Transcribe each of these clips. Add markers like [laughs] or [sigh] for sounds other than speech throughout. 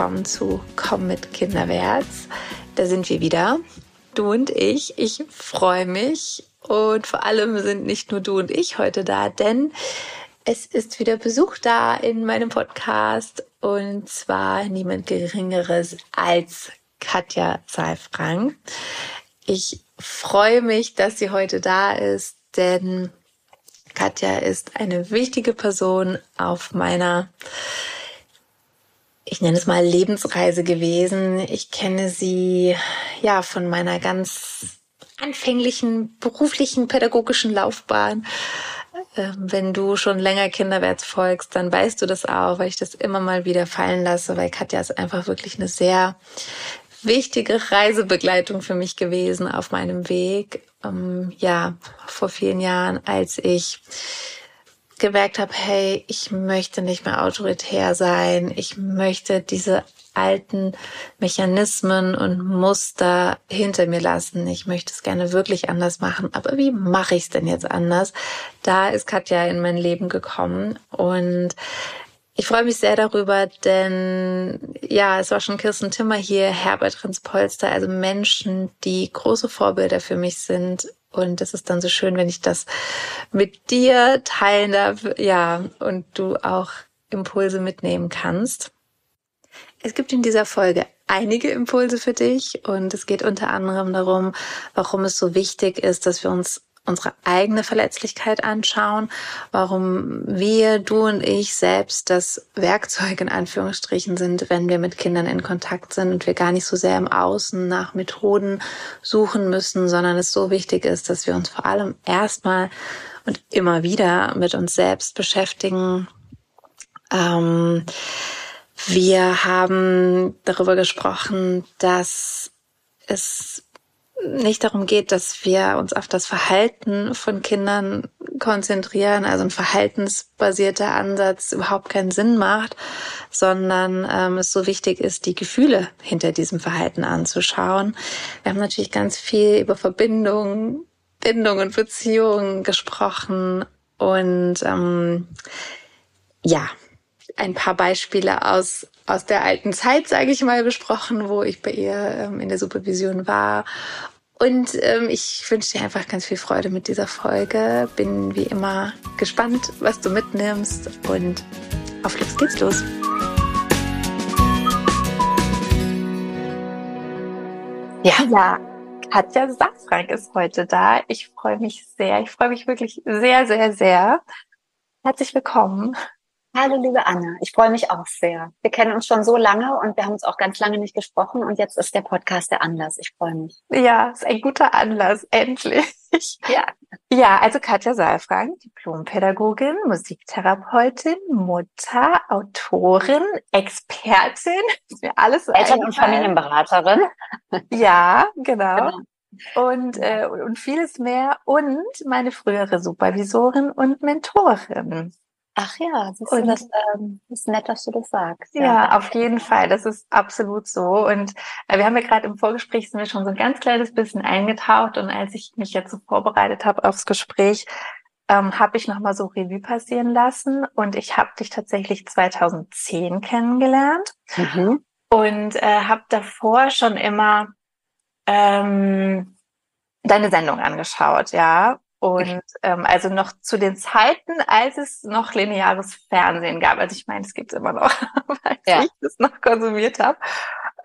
willkommen zu Komm mit Kinderwärts. Da sind wir wieder, du und ich. Ich freue mich und vor allem sind nicht nur du und ich heute da, denn es ist wieder Besuch da in meinem Podcast und zwar niemand Geringeres als Katja Saalfrank. Ich freue mich, dass sie heute da ist, denn Katja ist eine wichtige Person auf meiner ich nenne es mal Lebensreise gewesen. Ich kenne sie ja von meiner ganz anfänglichen beruflichen pädagogischen Laufbahn. Ähm, wenn du schon länger Kinderwärts folgst, dann weißt du das auch, weil ich das immer mal wieder fallen lasse, weil Katja ist einfach wirklich eine sehr wichtige Reisebegleitung für mich gewesen auf meinem Weg. Ähm, ja, vor vielen Jahren, als ich gemerkt habe, hey, ich möchte nicht mehr autoritär sein, ich möchte diese alten Mechanismen und Muster hinter mir lassen. Ich möchte es gerne wirklich anders machen. Aber wie mache ich es denn jetzt anders? Da ist Katja in mein Leben gekommen und ich freue mich sehr darüber, denn ja, es war schon Kirsten Timmer hier, Herbert Rinspolster, also Menschen, die große Vorbilder für mich sind und es ist dann so schön, wenn ich das mit dir teilen darf, ja, und du auch Impulse mitnehmen kannst. Es gibt in dieser Folge einige Impulse für dich und es geht unter anderem darum, warum es so wichtig ist, dass wir uns unsere eigene Verletzlichkeit anschauen, warum wir, du und ich selbst das Werkzeug in Anführungsstrichen sind, wenn wir mit Kindern in Kontakt sind und wir gar nicht so sehr im Außen nach Methoden suchen müssen, sondern es so wichtig ist, dass wir uns vor allem erstmal und immer wieder mit uns selbst beschäftigen. Ähm, wir haben darüber gesprochen, dass es nicht darum geht, dass wir uns auf das Verhalten von Kindern konzentrieren, also ein verhaltensbasierter Ansatz überhaupt keinen Sinn macht, sondern ähm, es so wichtig ist, die Gefühle hinter diesem Verhalten anzuschauen. Wir haben natürlich ganz viel über Verbindungen, Bindung und Beziehungen gesprochen und ähm, ja, ein paar Beispiele aus aus der alten Zeit, sage ich mal, besprochen, wo ich bei ihr ähm, in der Supervision war und ähm, ich wünsche dir einfach ganz viel Freude mit dieser Folge. Bin wie immer gespannt, was du mitnimmst. Und auf los geht's los. Ja, ja. Katja Safrank ist heute da. Ich freue mich sehr. Ich freue mich wirklich sehr, sehr, sehr. Herzlich willkommen. Hallo, liebe Anna. Ich freue mich auch sehr. Wir kennen uns schon so lange und wir haben uns auch ganz lange nicht gesprochen und jetzt ist der Podcast der Anlass. Ich freue mich. Ja, ist ein guter Anlass. Endlich. Ja. Ja, also Katja Saalfrank, Diplompädagogin, Musiktherapeutin, Mutter, Autorin, Expertin, mir alles Eltern- und Familienberaterin. Ja, genau. genau. Und, äh, und vieles mehr. Und meine frühere Supervisorin und Mentorin. Ach ja, siehst du, das ähm, ist nett, dass du das sagst. Ja, ja auf jeden Fall. Das ist absolut so. Und äh, wir haben ja gerade im Vorgespräch sind wir schon so ein ganz kleines bisschen eingetaucht. Und als ich mich jetzt so vorbereitet habe aufs Gespräch, ähm, habe ich nochmal so Revue passieren lassen. Und ich habe dich tatsächlich 2010 kennengelernt. Mhm. Und äh, habe davor schon immer ähm, deine Sendung angeschaut, ja. Und ähm, also noch zu den Zeiten, als es noch lineares Fernsehen gab. Also ich meine, es gibt immer noch, [laughs] weil ja. ich das noch konsumiert habe.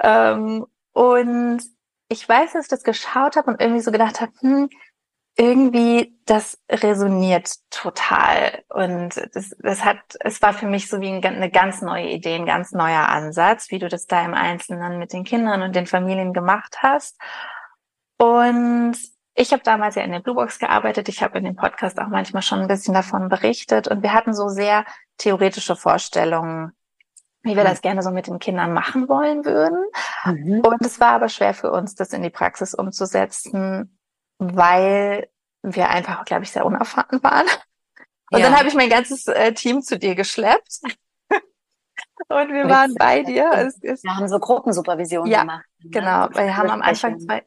Ähm, und ich weiß, dass ich das geschaut habe und irgendwie so gedacht habe, hm, irgendwie das resoniert total. Und das, das hat, es war für mich so wie eine ganz neue Idee, ein ganz neuer Ansatz, wie du das da im Einzelnen mit den Kindern und den Familien gemacht hast. Und ich habe damals ja in der Bluebox gearbeitet. Ich habe in dem Podcast auch manchmal schon ein bisschen davon berichtet. Und wir hatten so sehr theoretische Vorstellungen, wie wir mhm. das gerne so mit den Kindern machen wollen würden. Mhm. Und es war aber schwer für uns, das in die Praxis umzusetzen, weil wir einfach, glaube ich, sehr unerfahren waren. Und ja. dann habe ich mein ganzes äh, Team zu dir geschleppt. [laughs] Und wir waren bei dir. [laughs] Es, es, wir haben so Gruppensupervision ja, gemacht. Ne? Genau, wir haben am Anfang zwei.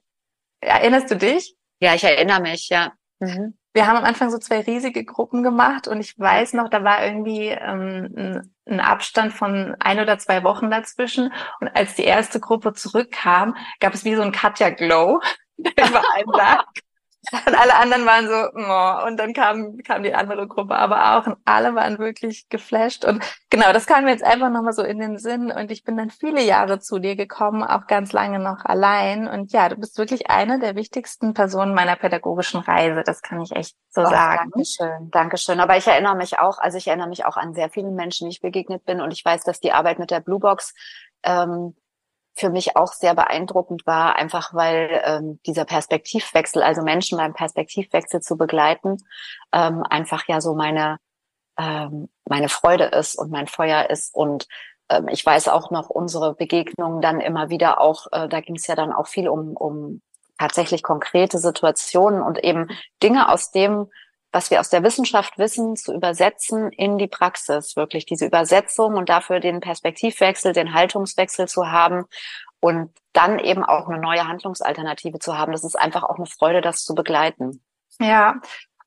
Erinnerst du dich? Ja, ich erinnere mich, ja. Mhm. wir haben am Anfang so zwei riesige Gruppen gemacht und ich weiß noch, da war irgendwie ähm, ein, ein Abstand von ein oder zwei Wochen dazwischen. Und als die erste Gruppe zurückkam, gab es wie so ein Katja Glow, [laughs] der überall lag. [laughs] Und alle anderen waren so, oh, und dann kam, kam die andere Gruppe aber auch und alle waren wirklich geflasht. Und genau, das kam mir jetzt einfach nochmal so in den Sinn. Und ich bin dann viele Jahre zu dir gekommen, auch ganz lange noch allein. Und ja, du bist wirklich eine der wichtigsten Personen meiner pädagogischen Reise. Das kann ich echt so oh, sagen. Dankeschön, Dankeschön. Aber ich erinnere mich auch, also ich erinnere mich auch an sehr vielen Menschen, die ich begegnet bin. Und ich weiß, dass die Arbeit mit der Blue Box ähm, für mich auch sehr beeindruckend war, einfach weil ähm, dieser Perspektivwechsel, also Menschen beim Perspektivwechsel zu begleiten, ähm, einfach ja so meine ähm, meine Freude ist und mein Feuer ist. Und ähm, ich weiß auch noch unsere Begegnungen dann immer wieder auch, äh, da ging es ja dann auch viel um um tatsächlich konkrete Situationen und eben Dinge aus dem was wir aus der Wissenschaft wissen, zu übersetzen in die Praxis, wirklich diese Übersetzung und dafür den Perspektivwechsel, den Haltungswechsel zu haben und dann eben auch eine neue Handlungsalternative zu haben. Das ist einfach auch eine Freude, das zu begleiten. Ja.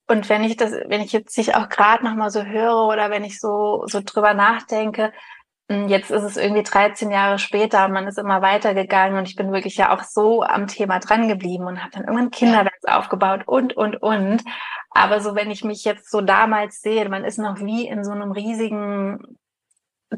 Und wenn ich das, wenn ich jetzt dich auch gerade noch mal so höre oder wenn ich so, so drüber nachdenke, Jetzt ist es irgendwie 13 Jahre später, man ist immer weitergegangen und ich bin wirklich ja auch so am Thema dran geblieben und habe dann irgendwann Kinderwerks ja. aufgebaut und, und, und. Aber so, wenn ich mich jetzt so damals sehe, man ist noch wie in so einem riesigen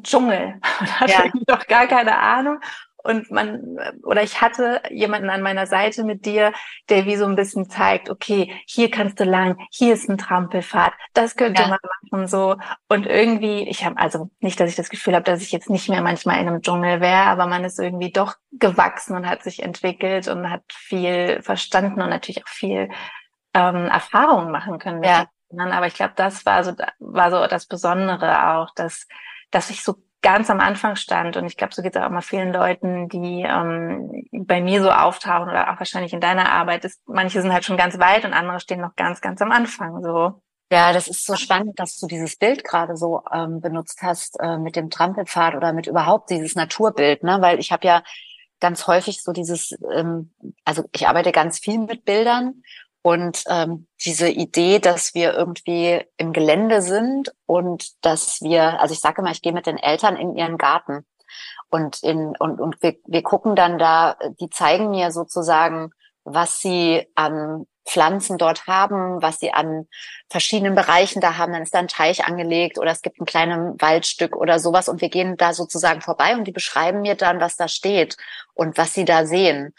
Dschungel. [laughs] Man hat ja. irgendwie noch gar keine Ahnung und man oder ich hatte jemanden an meiner Seite mit dir, der wie so ein bisschen zeigt, okay, hier kannst du lang, hier ist ein Trampelpfad, das könnte ja. man machen so und irgendwie, ich habe also nicht, dass ich das Gefühl habe, dass ich jetzt nicht mehr manchmal in einem Dschungel wäre, aber man ist irgendwie doch gewachsen und hat sich entwickelt und hat viel verstanden und natürlich auch viel ähm, Erfahrungen machen können mit ja. Kindern. Aber ich glaube, das war so war so das Besondere auch, dass dass ich so ganz am Anfang stand. Und ich glaube, so geht es auch mal vielen Leuten, die ähm, bei mir so auftauchen oder auch wahrscheinlich in deiner Arbeit. Ist, manche sind halt schon ganz weit und andere stehen noch ganz, ganz am Anfang. So. Ja, das ist so spannend, dass du dieses Bild gerade so ähm, benutzt hast äh, mit dem Trampelpfad oder mit überhaupt dieses Naturbild, ne? Weil ich habe ja ganz häufig so dieses, ähm, also ich arbeite ganz viel mit Bildern und ähm, diese Idee, dass wir irgendwie im Gelände sind und dass wir, also ich sage immer, ich gehe mit den Eltern in ihren Garten und in und und wir, wir gucken dann da, die zeigen mir sozusagen, was sie an Pflanzen dort haben, was sie an verschiedenen Bereichen da haben. Dann ist da ein Teich angelegt oder es gibt ein kleines Waldstück oder sowas und wir gehen da sozusagen vorbei und die beschreiben mir dann, was da steht und was sie da sehen.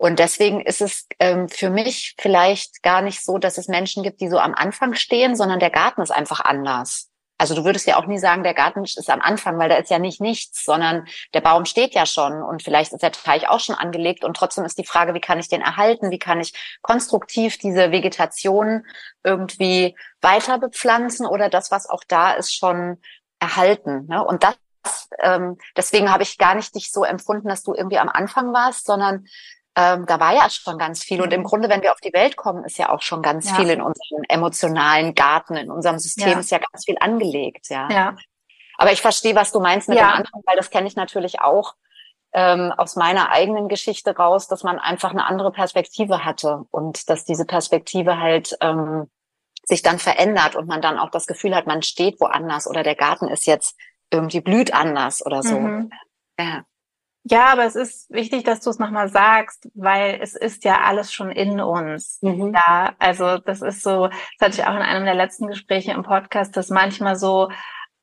Und deswegen ist es ähm, für mich vielleicht gar nicht so, dass es Menschen gibt, die so am Anfang stehen, sondern der Garten ist einfach anders. Also du würdest ja auch nie sagen, der Garten ist am Anfang, weil da ist ja nicht nichts, sondern der Baum steht ja schon und vielleicht ist der Teich auch schon angelegt und trotzdem ist die Frage, wie kann ich den erhalten? Wie kann ich konstruktiv diese Vegetation irgendwie weiter bepflanzen oder das, was auch da ist, schon erhalten? Ne? Und das ähm, deswegen habe ich gar nicht dich so empfunden, dass du irgendwie am Anfang warst, sondern ähm, da war ja schon ganz viel. Und im mhm. Grunde, wenn wir auf die Welt kommen, ist ja auch schon ganz ja. viel in unserem emotionalen Garten, in unserem System ja. ist ja ganz viel angelegt, ja. ja. Aber ich verstehe, was du meinst mit dem Anfang, weil das kenne ich natürlich auch ähm, aus meiner eigenen Geschichte raus, dass man einfach eine andere Perspektive hatte und dass diese Perspektive halt ähm, sich dann verändert und man dann auch das Gefühl hat, man steht woanders oder der Garten ist jetzt irgendwie blüht anders oder so. Mhm. Ja. Ja, aber es ist wichtig, dass du es nochmal sagst, weil es ist ja alles schon in uns. Mhm. Ja, also das ist so, das hatte ich auch in einem der letzten Gespräche im Podcast, dass manchmal so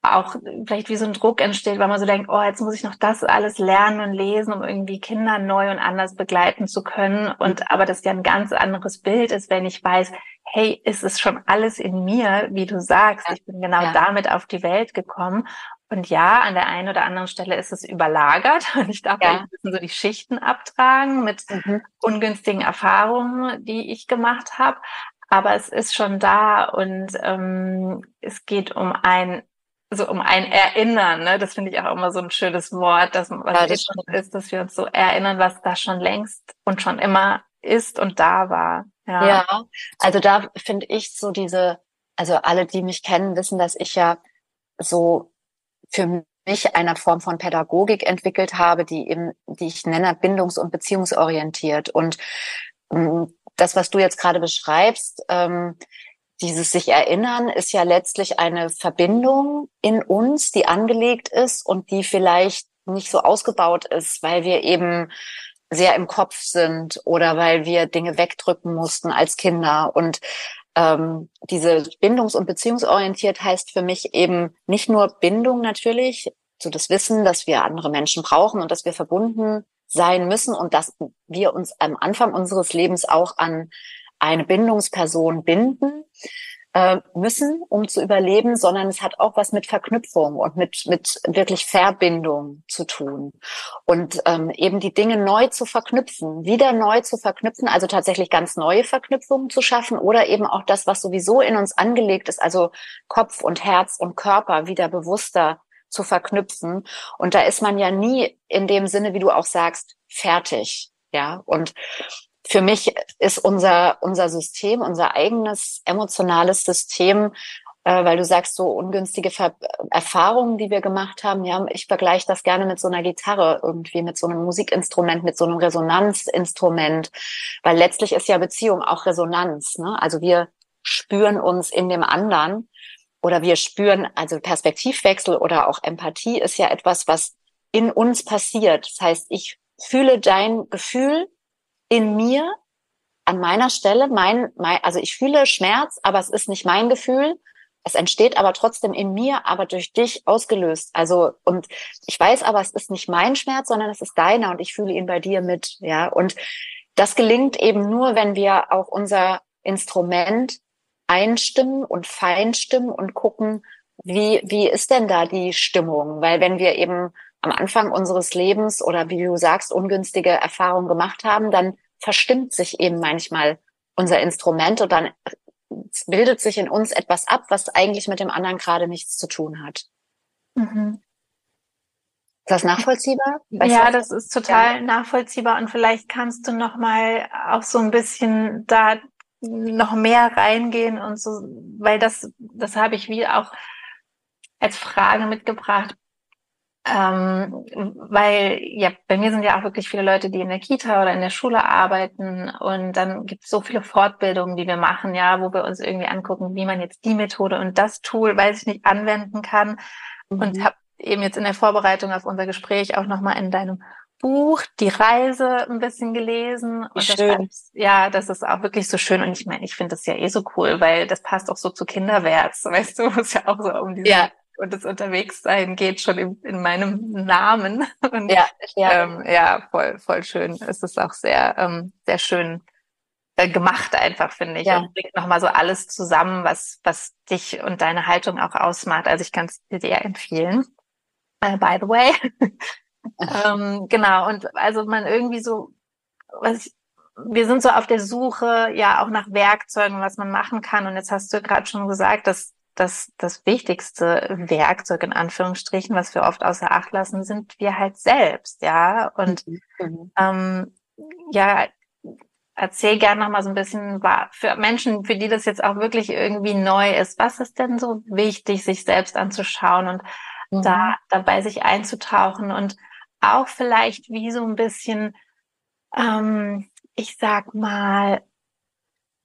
auch vielleicht wie so ein Druck entsteht, weil man so denkt, oh, jetzt muss ich noch das alles lernen und lesen, um irgendwie Kinder neu und anders begleiten zu können. Und aber das ja ein ganz anderes Bild ist, wenn ich weiß, hey, ist es schon alles in mir, wie du sagst. Ich bin genau ja. damit auf die Welt gekommen. Und ja, an der einen oder anderen Stelle ist es überlagert [laughs] und ich darf ja. ein bisschen so die Schichten abtragen mit mhm. ungünstigen Erfahrungen, die ich gemacht habe. Aber es ist schon da und ähm, es geht um ein so um ein Erinnern, ne? Das finde ich auch immer so ein schönes Wort, dass was ja, das schon ist, dass wir uns so erinnern, was da schon längst und schon immer ist und da war. Ja, ja also da finde ich so diese, also alle, die mich kennen, wissen, dass ich ja so für mich eine Form von Pädagogik entwickelt habe, die eben, die ich nenne, bindungs- und beziehungsorientiert. Und ähm, das, was du jetzt gerade beschreibst, ähm, dieses sich erinnern ist ja letztlich eine Verbindung in uns, die angelegt ist und die vielleicht nicht so ausgebaut ist, weil wir eben sehr im Kopf sind oder weil wir Dinge wegdrücken mussten als Kinder. Und ähm, diese bindungs- und beziehungsorientiert heißt für mich eben nicht nur Bindung natürlich, so das Wissen, dass wir andere Menschen brauchen und dass wir verbunden sein müssen und dass wir uns am Anfang unseres Lebens auch an eine Bindungsperson binden äh, müssen, um zu überleben, sondern es hat auch was mit Verknüpfung und mit, mit wirklich Verbindung zu tun. Und ähm, eben die Dinge neu zu verknüpfen, wieder neu zu verknüpfen, also tatsächlich ganz neue Verknüpfungen zu schaffen oder eben auch das, was sowieso in uns angelegt ist, also Kopf und Herz und Körper wieder bewusster zu verknüpfen. Und da ist man ja nie in dem Sinne, wie du auch sagst, fertig. Ja, und für mich ist unser, unser System, unser eigenes emotionales System, äh, weil du sagst, so ungünstige Ver Erfahrungen, die wir gemacht haben, ja, ich vergleiche das gerne mit so einer Gitarre irgendwie, mit so einem Musikinstrument, mit so einem Resonanzinstrument, weil letztlich ist ja Beziehung auch Resonanz. Ne? Also wir spüren uns in dem anderen oder wir spüren, also Perspektivwechsel oder auch Empathie ist ja etwas, was in uns passiert. Das heißt, ich fühle dein Gefühl, in mir an meiner Stelle, mein, mein, also ich fühle Schmerz, aber es ist nicht mein Gefühl. Es entsteht aber trotzdem in mir, aber durch dich ausgelöst. Also, und ich weiß aber, es ist nicht mein Schmerz, sondern es ist deiner und ich fühle ihn bei dir mit, ja. Und das gelingt eben nur, wenn wir auch unser Instrument einstimmen und feinstimmen und gucken, wie, wie ist denn da die Stimmung? Weil wenn wir eben am Anfang unseres Lebens oder wie du sagst, ungünstige Erfahrungen gemacht haben, dann verstimmt sich eben manchmal unser Instrument und dann bildet sich in uns etwas ab, was eigentlich mit dem anderen gerade nichts zu tun hat. Mhm. Ist das nachvollziehbar? Weißt ja, das ist total ja. nachvollziehbar und vielleicht kannst du noch mal auch so ein bisschen da noch mehr reingehen und so, weil das, das habe ich wie auch als Frage mitgebracht. Ähm, weil ja, bei mir sind ja auch wirklich viele Leute, die in der Kita oder in der Schule arbeiten und dann gibt es so viele Fortbildungen, die wir machen, ja, wo wir uns irgendwie angucken, wie man jetzt die Methode und das Tool, weiß ich nicht, anwenden kann. Mhm. Und habe eben jetzt in der Vorbereitung auf unser Gespräch auch nochmal in deinem Buch Die Reise ein bisschen gelesen. Und schön. Das, ja, das ist auch wirklich so schön. Und ich meine, ich finde das ja eh so cool, weil das passt auch so zu Kinderwärts, [laughs] weißt du, ist ja auch so um diese ja und das Unterwegssein geht schon in, in meinem Namen. [laughs] Und, ja, ja. Ähm, ja, voll, voll schön. Es ist auch sehr, ähm, sehr schön äh, gemacht einfach, finde ich. Ja. Und bringt nochmal so alles zusammen, was, was dich und deine Haltung auch ausmacht. Also ich kann es dir sehr empfehlen. Uh, by the way. [laughs] ähm, genau. Und also man irgendwie so, was ich, wir sind so auf der Suche ja auch nach Werkzeugen, was man machen kann. Und jetzt hast du gerade schon gesagt, dass das, das wichtigste Werkzeug in Anführungsstrichen, was wir oft außer Acht lassen, sind wir halt selbst, ja. Und mhm. ähm, ja, erzähl gerne noch mal so ein bisschen für Menschen, für die das jetzt auch wirklich irgendwie neu ist. Was ist denn so wichtig, sich selbst anzuschauen und mhm. da dabei sich einzutauchen und auch vielleicht wie so ein bisschen, ähm, ich sag mal,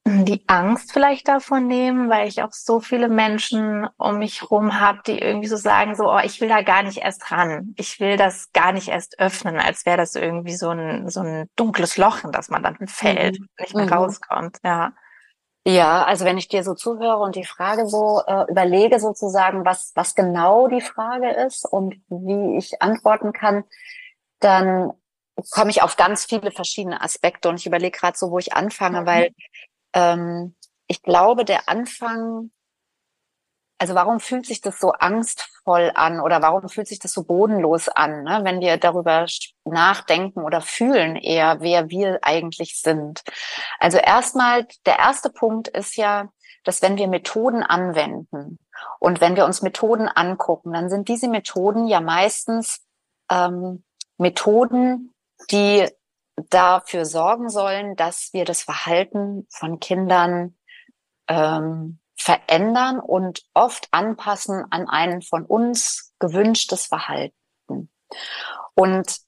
die Angst vielleicht davon nehmen, weil ich auch so viele Menschen um mich rum habe, die irgendwie so sagen, so, oh, ich will da gar nicht erst ran. Ich will das gar nicht erst öffnen, als wäre das irgendwie so ein, so ein dunkles Loch, in das man dann fällt, mhm. nicht mehr mhm. rauskommt, ja. Ja, also wenn ich dir so zuhöre und die Frage so äh, überlege sozusagen, was, was genau die Frage ist und wie ich antworten kann, dann komme ich auf ganz viele verschiedene Aspekte und ich überlege gerade so, wo ich anfange, mhm. weil ähm, ich glaube, der Anfang, also warum fühlt sich das so angstvoll an oder warum fühlt sich das so bodenlos an, ne? wenn wir darüber nachdenken oder fühlen eher, wer wir eigentlich sind. Also erstmal, der erste Punkt ist ja, dass wenn wir Methoden anwenden und wenn wir uns Methoden angucken, dann sind diese Methoden ja meistens ähm, Methoden, die dafür sorgen sollen, dass wir das Verhalten von Kindern ähm, verändern und oft anpassen an ein von uns gewünschtes Verhalten. Und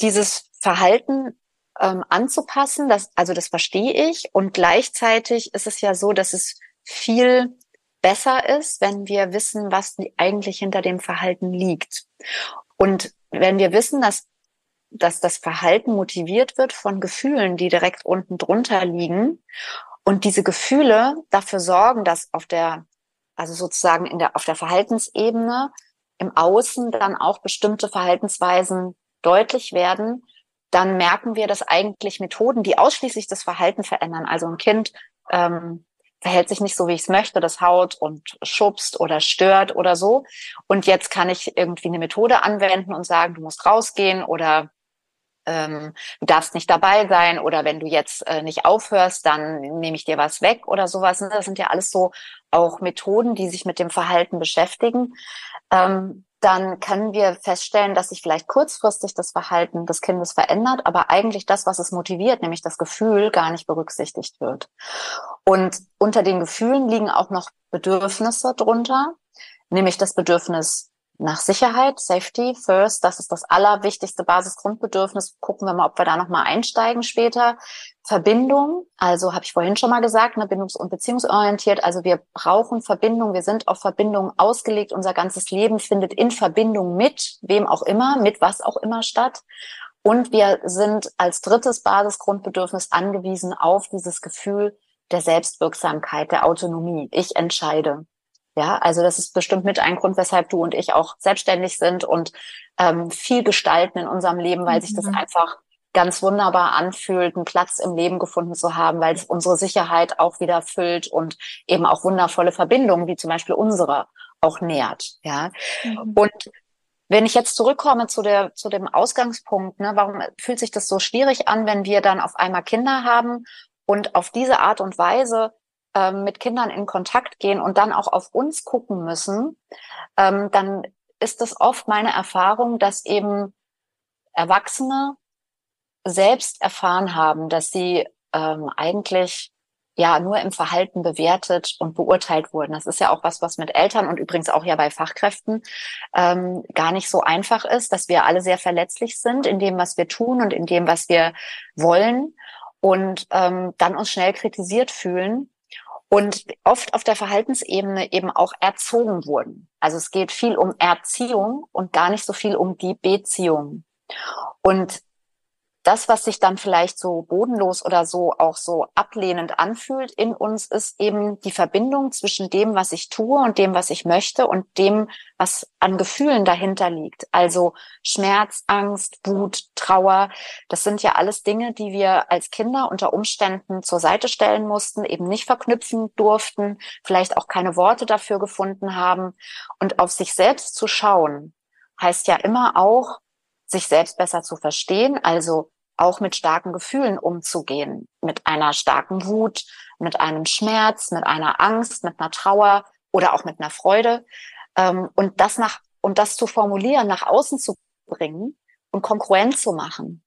dieses Verhalten ähm, anzupassen, das, also das verstehe ich. Und gleichzeitig ist es ja so, dass es viel besser ist, wenn wir wissen, was eigentlich hinter dem Verhalten liegt. Und wenn wir wissen, dass, dass das Verhalten motiviert wird von Gefühlen, die direkt unten drunter liegen und diese Gefühle dafür sorgen, dass auf der, also sozusagen in der, auf der Verhaltensebene im Außen dann auch bestimmte Verhaltensweisen deutlich werden, dann merken wir, dass eigentlich Methoden, die ausschließlich das Verhalten verändern, also ein Kind ähm, verhält sich nicht so, wie ich es möchte, das haut und schubst oder stört oder so. Und jetzt kann ich irgendwie eine Methode anwenden und sagen, du musst rausgehen oder ähm, du darfst nicht dabei sein oder wenn du jetzt äh, nicht aufhörst, dann nehme ich dir was weg oder sowas. Das sind ja alles so auch Methoden, die sich mit dem Verhalten beschäftigen. Ähm, dann können wir feststellen, dass sich vielleicht kurzfristig das Verhalten des Kindes verändert, aber eigentlich das, was es motiviert, nämlich das Gefühl, gar nicht berücksichtigt wird. Und unter den Gefühlen liegen auch noch Bedürfnisse drunter, nämlich das Bedürfnis nach Sicherheit, Safety first, das ist das allerwichtigste Basisgrundbedürfnis. Gucken wir mal, ob wir da nochmal einsteigen später. Verbindung, also habe ich vorhin schon mal gesagt, ne, bindungs- und beziehungsorientiert. Also wir brauchen Verbindung, wir sind auf Verbindung ausgelegt. Unser ganzes Leben findet in Verbindung mit wem auch immer, mit was auch immer statt. Und wir sind als drittes Basisgrundbedürfnis angewiesen auf dieses Gefühl der Selbstwirksamkeit, der Autonomie. Ich entscheide. Ja, also das ist bestimmt mit ein Grund, weshalb du und ich auch selbstständig sind und ähm, viel gestalten in unserem Leben, weil mhm. sich das mhm. einfach ganz wunderbar anfühlt, einen Platz im Leben gefunden zu haben, weil es unsere Sicherheit auch wieder füllt und eben auch wundervolle Verbindungen, wie zum Beispiel unsere, auch nährt. Ja. Mhm. Und wenn ich jetzt zurückkomme zu der, zu dem Ausgangspunkt, ne, warum fühlt sich das so schwierig an, wenn wir dann auf einmal Kinder haben und auf diese Art und Weise ähm, mit Kindern in Kontakt gehen und dann auch auf uns gucken müssen, ähm, dann ist es oft meine Erfahrung, dass eben Erwachsene selbst erfahren haben, dass sie ähm, eigentlich ja nur im Verhalten bewertet und beurteilt wurden. Das ist ja auch was, was mit Eltern und übrigens auch ja bei Fachkräften ähm, gar nicht so einfach ist, dass wir alle sehr verletzlich sind in dem, was wir tun und in dem, was wir wollen und ähm, dann uns schnell kritisiert fühlen und oft auf der Verhaltensebene eben auch erzogen wurden. Also es geht viel um Erziehung und gar nicht so viel um die Beziehung. Und das, was sich dann vielleicht so bodenlos oder so auch so ablehnend anfühlt in uns, ist eben die Verbindung zwischen dem, was ich tue und dem, was ich möchte und dem, was an Gefühlen dahinter liegt. Also Schmerz, Angst, Wut, Trauer. Das sind ja alles Dinge, die wir als Kinder unter Umständen zur Seite stellen mussten, eben nicht verknüpfen durften, vielleicht auch keine Worte dafür gefunden haben. Und auf sich selbst zu schauen, heißt ja immer auch, sich selbst besser zu verstehen, also auch mit starken Gefühlen umzugehen, mit einer starken Wut, mit einem Schmerz, mit einer Angst, mit einer Trauer oder auch mit einer Freude ähm, und das nach und das zu formulieren, nach außen zu bringen und konkurrent zu machen.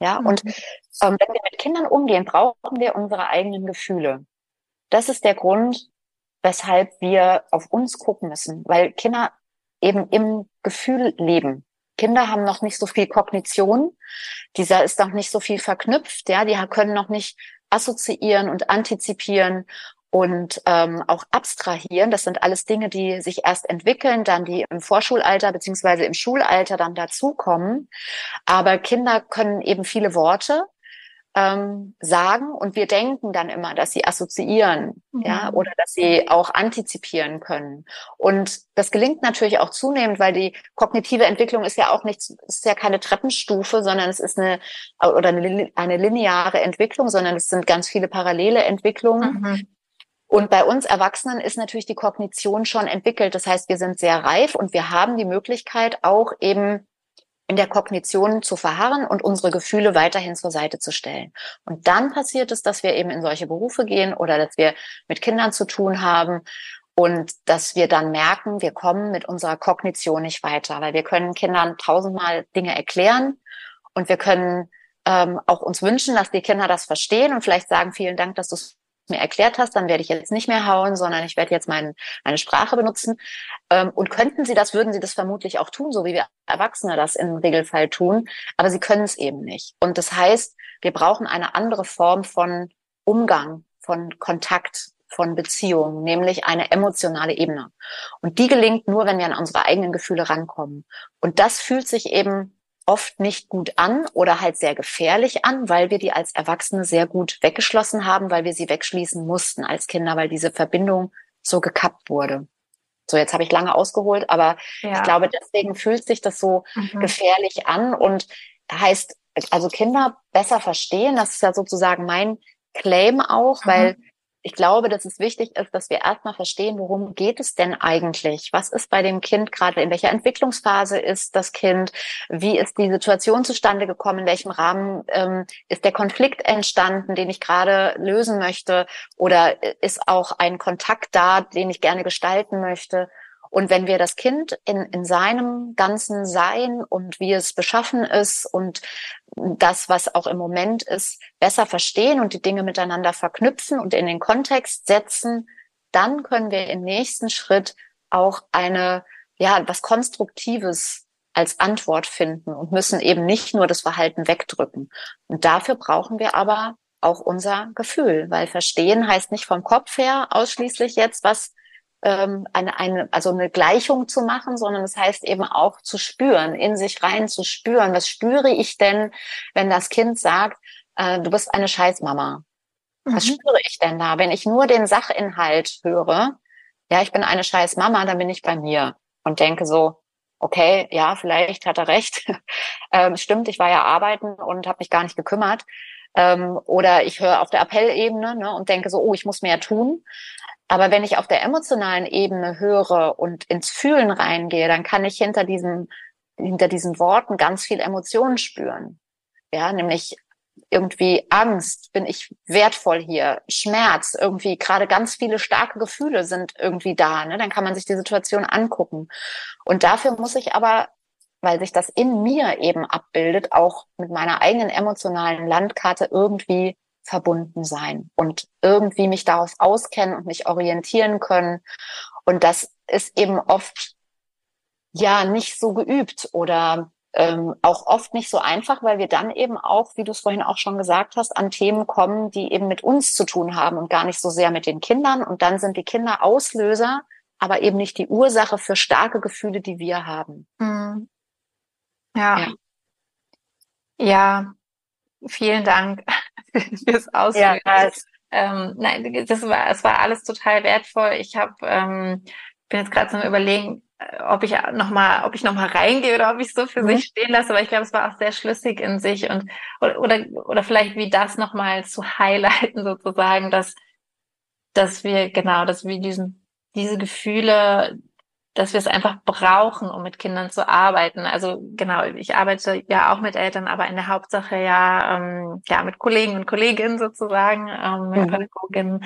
Ja, mhm. und ähm, wenn wir mit Kindern umgehen, brauchen wir unsere eigenen Gefühle. Das ist der Grund, weshalb wir auf uns gucken müssen, weil Kinder eben im Gefühl leben. Kinder haben noch nicht so viel Kognition. Dieser ist noch nicht so viel verknüpft. Ja, die können noch nicht assoziieren und antizipieren und ähm, auch abstrahieren. Das sind alles Dinge, die sich erst entwickeln, dann die im Vorschulalter beziehungsweise im Schulalter dann dazukommen. Aber Kinder können eben viele Worte ähm, sagen und wir denken dann immer, dass sie assoziieren, mhm. ja, oder dass sie auch antizipieren können. Und das gelingt natürlich auch zunehmend, weil die kognitive Entwicklung ist ja auch nichts, ist ja keine Treppenstufe, sondern es ist eine oder eine, eine lineare Entwicklung, sondern es sind ganz viele parallele Entwicklungen. Mhm. Und bei uns Erwachsenen ist natürlich die Kognition schon entwickelt. Das heißt, wir sind sehr reif und wir haben die Möglichkeit auch eben in der Kognition zu verharren und unsere Gefühle weiterhin zur Seite zu stellen. Und dann passiert es, dass wir eben in solche Berufe gehen oder dass wir mit Kindern zu tun haben und dass wir dann merken, wir kommen mit unserer Kognition nicht weiter, weil wir können Kindern tausendmal Dinge erklären und wir können ähm, auch uns wünschen, dass die Kinder das verstehen und vielleicht sagen, vielen Dank, dass du es mir erklärt hast, dann werde ich jetzt nicht mehr hauen, sondern ich werde jetzt mein, meine Sprache benutzen. Ähm, und könnten Sie das, würden Sie das vermutlich auch tun, so wie wir Erwachsene das im Regelfall tun. Aber Sie können es eben nicht. Und das heißt, wir brauchen eine andere Form von Umgang, von Kontakt von Beziehungen, nämlich eine emotionale Ebene. Und die gelingt nur, wenn wir an unsere eigenen Gefühle rankommen. Und das fühlt sich eben oft nicht gut an oder halt sehr gefährlich an, weil wir die als Erwachsene sehr gut weggeschlossen haben, weil wir sie wegschließen mussten als Kinder, weil diese Verbindung so gekappt wurde. So, jetzt habe ich lange ausgeholt, aber ja. ich glaube, deswegen fühlt sich das so mhm. gefährlich an und heißt, also Kinder besser verstehen, das ist ja sozusagen mein Claim auch, mhm. weil ich glaube, dass es wichtig ist, dass wir erstmal verstehen, worum geht es denn eigentlich? Was ist bei dem Kind gerade? In welcher Entwicklungsphase ist das Kind? Wie ist die Situation zustande gekommen? In welchem Rahmen ähm, ist der Konflikt entstanden, den ich gerade lösen möchte? Oder ist auch ein Kontakt da, den ich gerne gestalten möchte? Und wenn wir das Kind in, in seinem ganzen Sein und wie es beschaffen ist und das, was auch im Moment ist, besser verstehen und die Dinge miteinander verknüpfen und in den Kontext setzen, dann können wir im nächsten Schritt auch eine, ja, was Konstruktives als Antwort finden und müssen eben nicht nur das Verhalten wegdrücken. Und dafür brauchen wir aber auch unser Gefühl, weil verstehen heißt nicht vom Kopf her ausschließlich jetzt, was ähm, eine, eine, also eine Gleichung zu machen, sondern es das heißt eben auch zu spüren, in sich rein zu spüren. Was spüre ich denn, wenn das Kind sagt, äh, du bist eine Scheißmama? Was mhm. spüre ich denn da? Wenn ich nur den Sachinhalt höre, ja, ich bin eine Scheißmama, dann bin ich bei mir und denke so, okay, ja, vielleicht hat er recht. [laughs] ähm, stimmt, ich war ja arbeiten und habe mich gar nicht gekümmert. Ähm, oder ich höre auf der Appellebene ne, und denke so, oh, ich muss mehr tun. Aber wenn ich auf der emotionalen Ebene höre und ins Fühlen reingehe, dann kann ich hinter diesen, hinter diesen Worten ganz viel Emotionen spüren. Ja, nämlich irgendwie Angst, bin ich wertvoll hier, Schmerz, irgendwie gerade ganz viele starke Gefühle sind irgendwie da. Ne? Dann kann man sich die Situation angucken. Und dafür muss ich aber, weil sich das in mir eben abbildet, auch mit meiner eigenen emotionalen Landkarte irgendwie verbunden sein und irgendwie mich darauf auskennen und mich orientieren können. Und das ist eben oft ja nicht so geübt oder ähm, auch oft nicht so einfach, weil wir dann eben auch, wie du es vorhin auch schon gesagt hast, an Themen kommen, die eben mit uns zu tun haben und gar nicht so sehr mit den Kindern. Und dann sind die Kinder Auslöser, aber eben nicht die Ursache für starke Gefühle, die wir haben. Mhm. Ja. ja. Ja, vielen Dank [laughs] fürs Ausführen. Ja, ähm, nein, das war, es war alles total wertvoll. Ich habe, ähm, bin jetzt gerade zum Überlegen, äh, ob ich noch mal, ob ich noch mal reingehe oder ob ich so für mhm. sich stehen lasse. Aber ich glaube, es war auch sehr schlüssig in sich und oder oder, oder vielleicht wie das noch mal zu highlighten [laughs] sozusagen, dass dass wir genau, dass wir diesen diese Gefühle dass wir es einfach brauchen, um mit Kindern zu arbeiten. Also genau, ich arbeite ja auch mit Eltern, aber in der Hauptsache ja, ähm, ja mit Kollegen und Kolleginnen sozusagen, ähm, mit mhm. Pädagoginnen.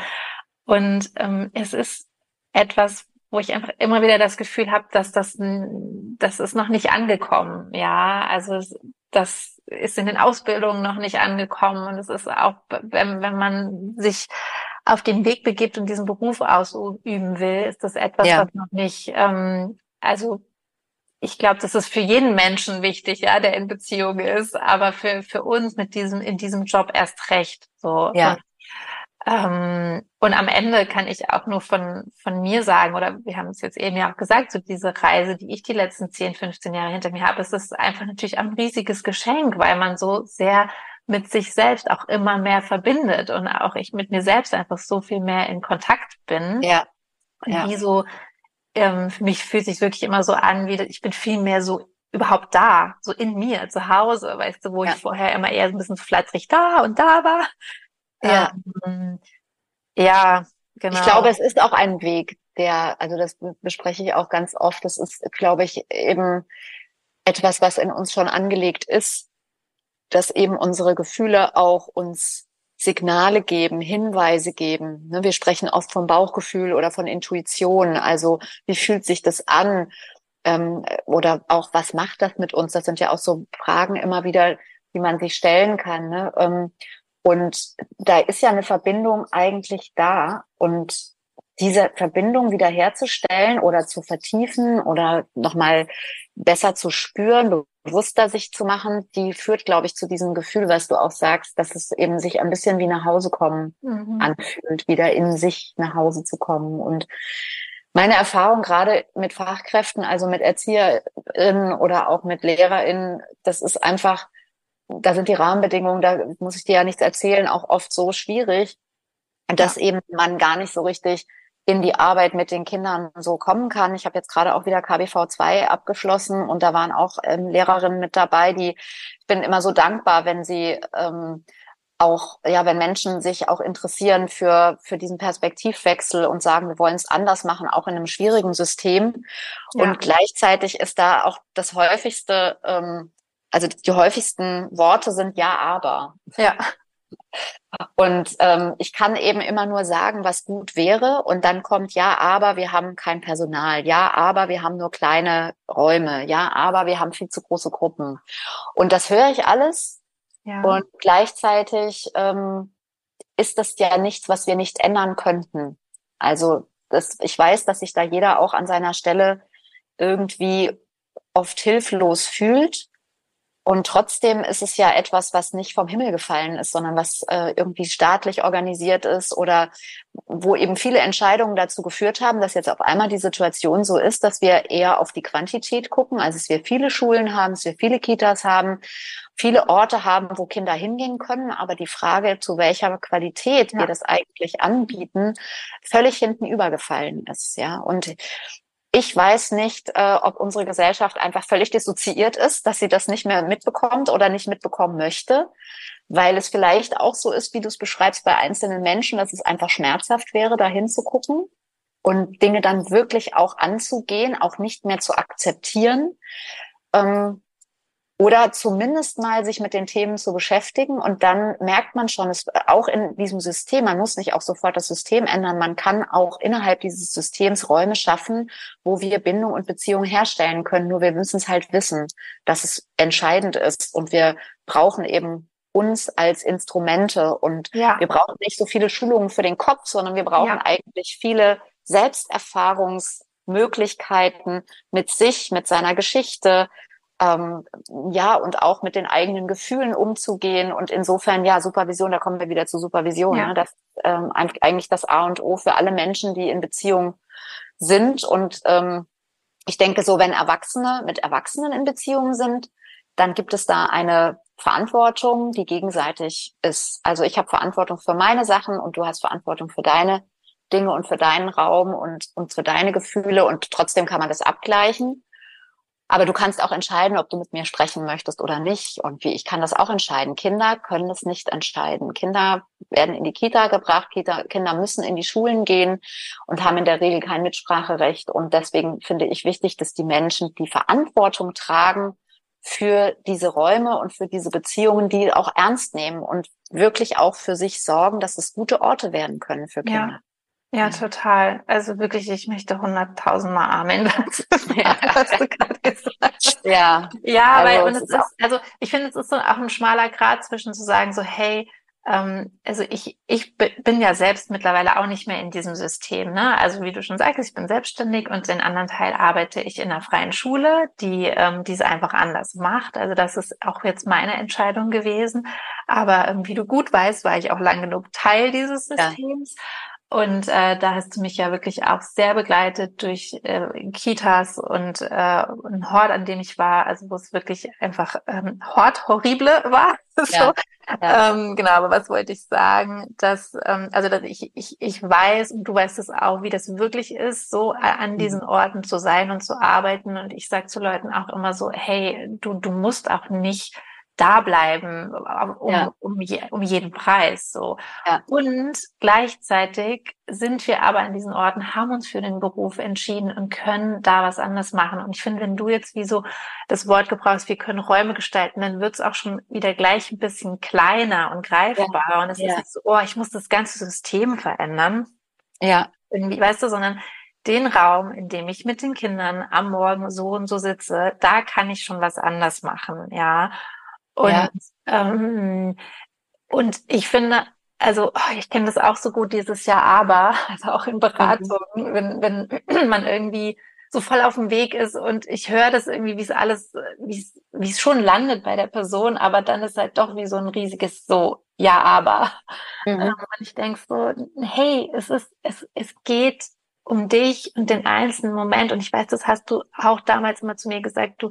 Und ähm, es ist etwas, wo ich einfach immer wieder das Gefühl habe, dass das, das ist noch nicht angekommen. Ja, also das ist in den Ausbildungen noch nicht angekommen und es ist auch, wenn, wenn man sich auf den Weg begibt und diesen Beruf ausüben will, ist das etwas, ja. was noch nicht, ähm, also ich glaube, das ist für jeden Menschen wichtig, ja, der in Beziehung ist, aber für, für uns mit diesem, in diesem Job erst recht. So. Ja. Und, ähm, und am Ende kann ich auch nur von, von mir sagen, oder wir haben es jetzt eben ja auch gesagt, so diese Reise, die ich die letzten 10, 15 Jahre hinter mir habe, es ist einfach natürlich ein riesiges Geschenk, weil man so sehr mit sich selbst auch immer mehr verbindet und auch ich mit mir selbst einfach so viel mehr in Kontakt bin. Ja. ja. Wie so, ähm, für mich fühlt sich wirklich immer so an, wie ich bin viel mehr so überhaupt da, so in mir, zu Hause, weißt du, wo ja. ich vorher immer eher so ein bisschen flatterig da und da war. Ja. Ähm, ja, genau. Ich glaube, es ist auch ein Weg, der, also das bespreche ich auch ganz oft, das ist, glaube ich, eben etwas, was in uns schon angelegt ist, dass eben unsere Gefühle auch uns Signale geben, Hinweise geben. Ne, wir sprechen oft vom Bauchgefühl oder von Intuition. Also wie fühlt sich das an? Ähm, oder auch was macht das mit uns? Das sind ja auch so Fragen immer wieder, die man sich stellen kann. Ne? Ähm, und da ist ja eine Verbindung eigentlich da. Und diese Verbindung wiederherzustellen oder zu vertiefen oder nochmal besser zu spüren, bewusster sich zu machen, die führt, glaube ich, zu diesem Gefühl, was du auch sagst, dass es eben sich ein bisschen wie nach Hause kommen mhm. anfühlt, wieder in sich nach Hause zu kommen. Und meine Erfahrung gerade mit Fachkräften, also mit ErzieherInnen oder auch mit LehrerInnen, das ist einfach, da sind die Rahmenbedingungen, da muss ich dir ja nichts erzählen, auch oft so schwierig, dass ja. eben man gar nicht so richtig in die Arbeit mit den Kindern so kommen kann. Ich habe jetzt gerade auch wieder KBV 2 abgeschlossen und da waren auch ähm, Lehrerinnen mit dabei, die ich bin immer so dankbar, wenn sie ähm, auch, ja, wenn Menschen sich auch interessieren für, für diesen Perspektivwechsel und sagen, wir wollen es anders machen, auch in einem schwierigen System. Ja. Und gleichzeitig ist da auch das häufigste, ähm, also die häufigsten Worte sind ja, aber. Ja. [laughs] Und ähm, ich kann eben immer nur sagen, was gut wäre. Und dann kommt, ja, aber wir haben kein Personal. Ja, aber wir haben nur kleine Räume. Ja, aber wir haben viel zu große Gruppen. Und das höre ich alles. Ja. Und gleichzeitig ähm, ist das ja nichts, was wir nicht ändern könnten. Also das, ich weiß, dass sich da jeder auch an seiner Stelle irgendwie oft hilflos fühlt. Und trotzdem ist es ja etwas, was nicht vom Himmel gefallen ist, sondern was äh, irgendwie staatlich organisiert ist oder wo eben viele Entscheidungen dazu geführt haben, dass jetzt auf einmal die Situation so ist, dass wir eher auf die Quantität gucken, also dass wir viele Schulen haben, dass wir viele Kitas haben, viele Orte haben, wo Kinder hingehen können, aber die Frage, zu welcher Qualität ja. wir das eigentlich anbieten, völlig hinten übergefallen ist, ja. Und ich weiß nicht, äh, ob unsere Gesellschaft einfach völlig dissoziiert ist, dass sie das nicht mehr mitbekommt oder nicht mitbekommen möchte, weil es vielleicht auch so ist, wie du es beschreibst bei einzelnen Menschen, dass es einfach schmerzhaft wäre, da hinzugucken und Dinge dann wirklich auch anzugehen, auch nicht mehr zu akzeptieren. Ähm, oder zumindest mal sich mit den Themen zu beschäftigen. Und dann merkt man schon, es auch in diesem System, man muss nicht auch sofort das System ändern, man kann auch innerhalb dieses Systems Räume schaffen, wo wir Bindung und Beziehung herstellen können. Nur wir müssen es halt wissen, dass es entscheidend ist. Und wir brauchen eben uns als Instrumente. Und ja. wir brauchen nicht so viele Schulungen für den Kopf, sondern wir brauchen ja. eigentlich viele Selbsterfahrungsmöglichkeiten mit sich, mit seiner Geschichte, ähm, ja, und auch mit den eigenen Gefühlen umzugehen. Und insofern, ja, Supervision, da kommen wir wieder zu Supervision. Ja. Ne? Das ähm, eigentlich das A und O für alle Menschen, die in Beziehung sind. Und ähm, ich denke, so wenn Erwachsene mit Erwachsenen in Beziehung sind, dann gibt es da eine Verantwortung, die gegenseitig ist. Also ich habe Verantwortung für meine Sachen und du hast Verantwortung für deine Dinge und für deinen Raum und, und für deine Gefühle und trotzdem kann man das abgleichen. Aber du kannst auch entscheiden, ob du mit mir sprechen möchtest oder nicht. Und wie ich kann das auch entscheiden. Kinder können es nicht entscheiden. Kinder werden in die Kita gebracht. Kita, Kinder müssen in die Schulen gehen und haben in der Regel kein Mitspracherecht. Und deswegen finde ich wichtig, dass die Menschen die Verantwortung tragen für diese Räume und für diese Beziehungen, die auch ernst nehmen und wirklich auch für sich sorgen, dass es gute Orte werden können für Kinder. Ja. Ja, total. Also wirklich, ich möchte hunderttausendmal Amen dazu. Ja, was du gerade gesagt Ja. Ja, also, weil, und es ist, ist also ich finde, es ist so auch ein schmaler Grad zwischen zu sagen, so, hey, ähm, also ich, ich bin ja selbst mittlerweile auch nicht mehr in diesem System. Ne? Also wie du schon sagst, ich bin selbstständig und den anderen Teil arbeite ich in einer freien Schule, die ähm, diese einfach anders macht. Also das ist auch jetzt meine Entscheidung gewesen. Aber ähm, wie du gut weißt, war ich auch lang genug Teil dieses Systems. Ja. Und äh, da hast du mich ja wirklich auch sehr begleitet durch äh, Kitas und äh, ein Hort, an dem ich war, also wo es wirklich einfach ähm, Hort horrible [laughs] war. so. Ja, ja. Ähm, genau, aber was wollte ich sagen? Dass, ähm, also dass ich, ich, ich weiß und du weißt es auch, wie das wirklich ist, so an diesen mhm. Orten zu sein und zu arbeiten. Und ich sage zu Leuten auch immer so, hey, du, du musst auch nicht da bleiben um, ja. um, je, um jeden Preis so ja. und gleichzeitig sind wir aber an diesen Orten haben uns für den Beruf entschieden und können da was anders machen und ich finde wenn du jetzt wie so das Wort gebrauchst wir können Räume gestalten dann wird es auch schon wieder gleich ein bisschen kleiner und greifbarer ja. und es ist nicht so oh ich muss das ganze System verändern ja irgendwie weißt du sondern den Raum, in dem ich mit den Kindern am Morgen so und so sitze, da kann ich schon was anders machen, ja. Und, ja. ähm, und ich finde, also oh, ich kenne das auch so gut dieses Jahr, aber, also auch in Beratungen, mhm. wenn, wenn [clears throat] man irgendwie so voll auf dem Weg ist und ich höre das irgendwie, wie es alles, wie es, wie es schon landet bei der Person, aber dann ist halt doch wie so ein riesiges so, ja, aber. Mhm. Ähm, und ich denke so, hey, es ist, es, es geht um dich und den einzelnen Moment. Und ich weiß, das hast du auch damals immer zu mir gesagt, du,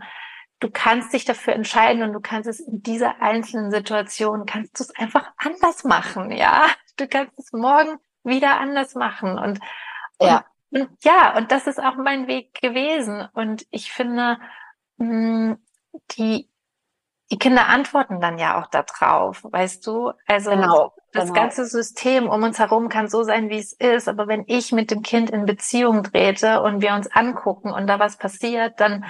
du kannst dich dafür entscheiden und du kannst es in dieser einzelnen Situation, kannst du es einfach anders machen, ja. Du kannst es morgen wieder anders machen und, ja. Und ja, und das ist auch mein Weg gewesen. Und ich finde, hm, die, die Kinder antworten dann ja auch darauf, weißt du? Also genau, das genau. ganze System um uns herum kann so sein, wie es ist. Aber wenn ich mit dem Kind in Beziehung trete und wir uns angucken und da was passiert, dann,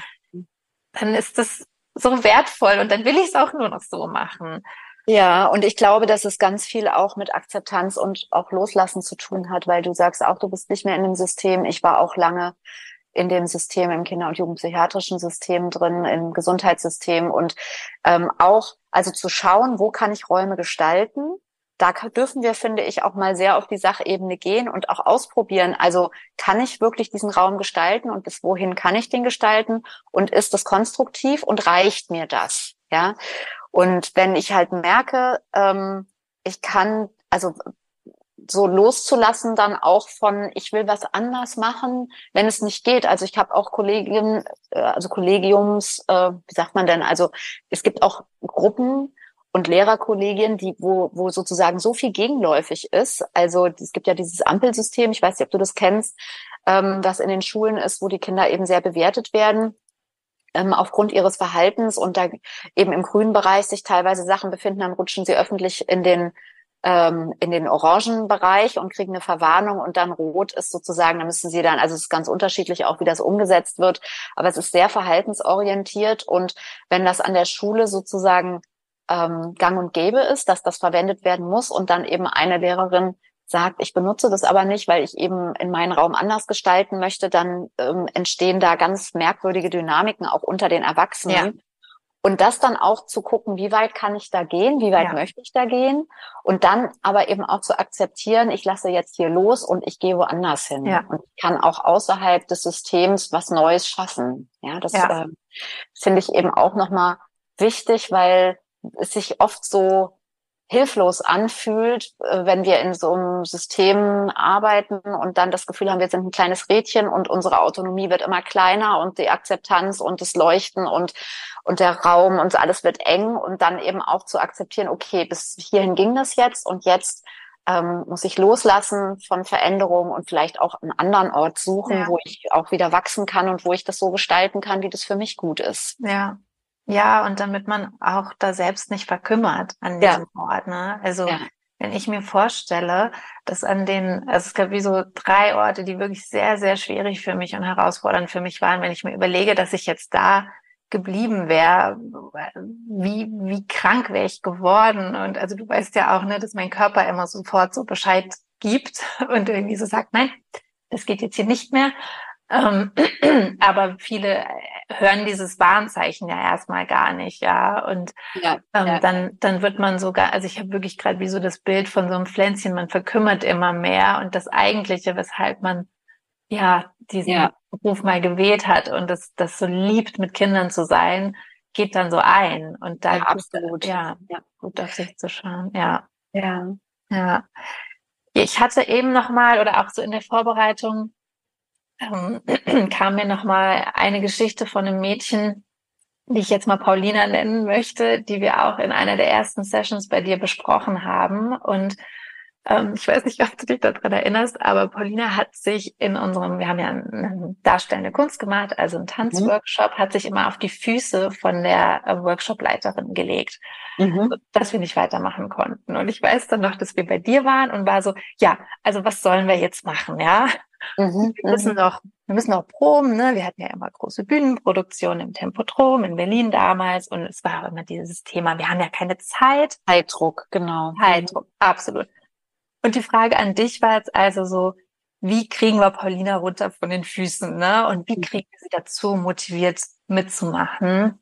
dann ist das so wertvoll und dann will ich es auch nur noch so machen. Ja, und ich glaube, dass es ganz viel auch mit Akzeptanz und auch Loslassen zu tun hat, weil du sagst auch, du bist nicht mehr in dem System. Ich war auch lange in dem System, im Kinder- und Jugendpsychiatrischen System drin, im Gesundheitssystem und ähm, auch, also zu schauen, wo kann ich Räume gestalten. Da dürfen wir, finde ich, auch mal sehr auf die Sachebene gehen und auch ausprobieren. Also kann ich wirklich diesen Raum gestalten und bis wohin kann ich den gestalten und ist das konstruktiv und reicht mir das? Ja. Und wenn ich halt merke, ähm, ich kann, also so loszulassen dann auch von, ich will was anders machen, wenn es nicht geht. Also ich habe auch Kollegien, äh, also Kollegiums, äh, wie sagt man denn, also es gibt auch Gruppen und Lehrerkollegien, die, wo, wo sozusagen so viel gegenläufig ist. Also es gibt ja dieses Ampelsystem, ich weiß nicht, ob du das kennst, ähm, was in den Schulen ist, wo die Kinder eben sehr bewertet werden ähm, aufgrund ihres Verhaltens und da eben im grünen Bereich sich teilweise Sachen befinden, dann rutschen sie öffentlich in den ähm, in den orangen Bereich und kriegen eine Verwarnung und dann rot ist sozusagen, da müssen sie dann, also es ist ganz unterschiedlich auch, wie das umgesetzt wird, aber es ist sehr verhaltensorientiert und wenn das an der Schule sozusagen ähm, gang und gäbe ist, dass das verwendet werden muss und dann eben eine Lehrerin sagt, ich benutze das aber nicht, weil ich eben in meinen Raum anders gestalten möchte, dann ähm, entstehen da ganz merkwürdige Dynamiken auch unter den Erwachsenen. Ja. Und das dann auch zu gucken, wie weit kann ich da gehen, wie weit ja. möchte ich da gehen und dann aber eben auch zu akzeptieren, ich lasse jetzt hier los und ich gehe woanders hin ja. und ich kann auch außerhalb des Systems was Neues schaffen. Ja, das ja. Äh, finde ich eben auch nochmal wichtig, weil es sich oft so hilflos anfühlt, äh, wenn wir in so einem System arbeiten und dann das Gefühl haben, wir sind ein kleines Rädchen und unsere Autonomie wird immer kleiner und die Akzeptanz und das Leuchten und, und der Raum und alles wird eng und dann eben auch zu akzeptieren, okay, bis hierhin ging das jetzt und jetzt ähm, muss ich loslassen von Veränderungen und vielleicht auch einen anderen Ort suchen, ja. wo ich auch wieder wachsen kann und wo ich das so gestalten kann, wie das für mich gut ist. Ja, ja, und damit man auch da selbst nicht verkümmert an diesem ja. Ort. Ne? Also ja. wenn ich mir vorstelle, dass an den, also es gab wie so drei Orte, die wirklich sehr, sehr schwierig für mich und herausfordernd für mich waren, wenn ich mir überlege, dass ich jetzt da geblieben wäre, wie, wie krank wäre ich geworden. Und also du weißt ja auch, ne, dass mein Körper immer sofort so Bescheid gibt [laughs] und irgendwie so sagt, nein, das geht jetzt hier nicht mehr. Ähm, [clears throat] aber viele hören dieses Warnzeichen ja erstmal gar nicht, ja. Und ja, ähm, ja. dann, dann wird man sogar, also ich habe wirklich gerade wie so das Bild von so einem Pflänzchen, man verkümmert immer mehr und das Eigentliche, weshalb man ja diesen ja. Beruf mal gewählt hat und das, das so liebt, mit Kindern zu sein, geht dann so ein. Und da ja, absolut. Ja, ja, gut auf sich zu schauen. Ja. Ja. Ja. Ich hatte eben noch mal oder auch so in der Vorbereitung ähm, [clears throat] kam mir noch mal eine Geschichte von einem Mädchen, die ich jetzt mal Paulina nennen möchte, die wir auch in einer der ersten Sessions bei dir besprochen haben. Und ähm, ich weiß nicht, ob du dich daran erinnerst, aber Paulina hat sich in unserem, wir haben ja eine darstellende Kunst gemacht, also einen Tanzworkshop, mhm. hat sich immer auf die Füße von der äh, Workshopleiterin gelegt, mhm. dass wir nicht weitermachen konnten. Und ich weiß dann noch, dass wir bei dir waren und war so, ja, also was sollen wir jetzt machen, ja? Mhm, wir müssen mhm. noch, wir müssen noch proben, ne? Wir hatten ja immer große Bühnenproduktionen im Tempodrom in Berlin damals und es war immer dieses Thema, wir haben ja keine Zeit. Zeitdruck, genau. Zeitdruck, absolut. Und die Frage an dich war jetzt also so, wie kriegen wir Paulina runter von den Füßen, ne? Und wie mhm. kriegen wir sie dazu motiviert mitzumachen?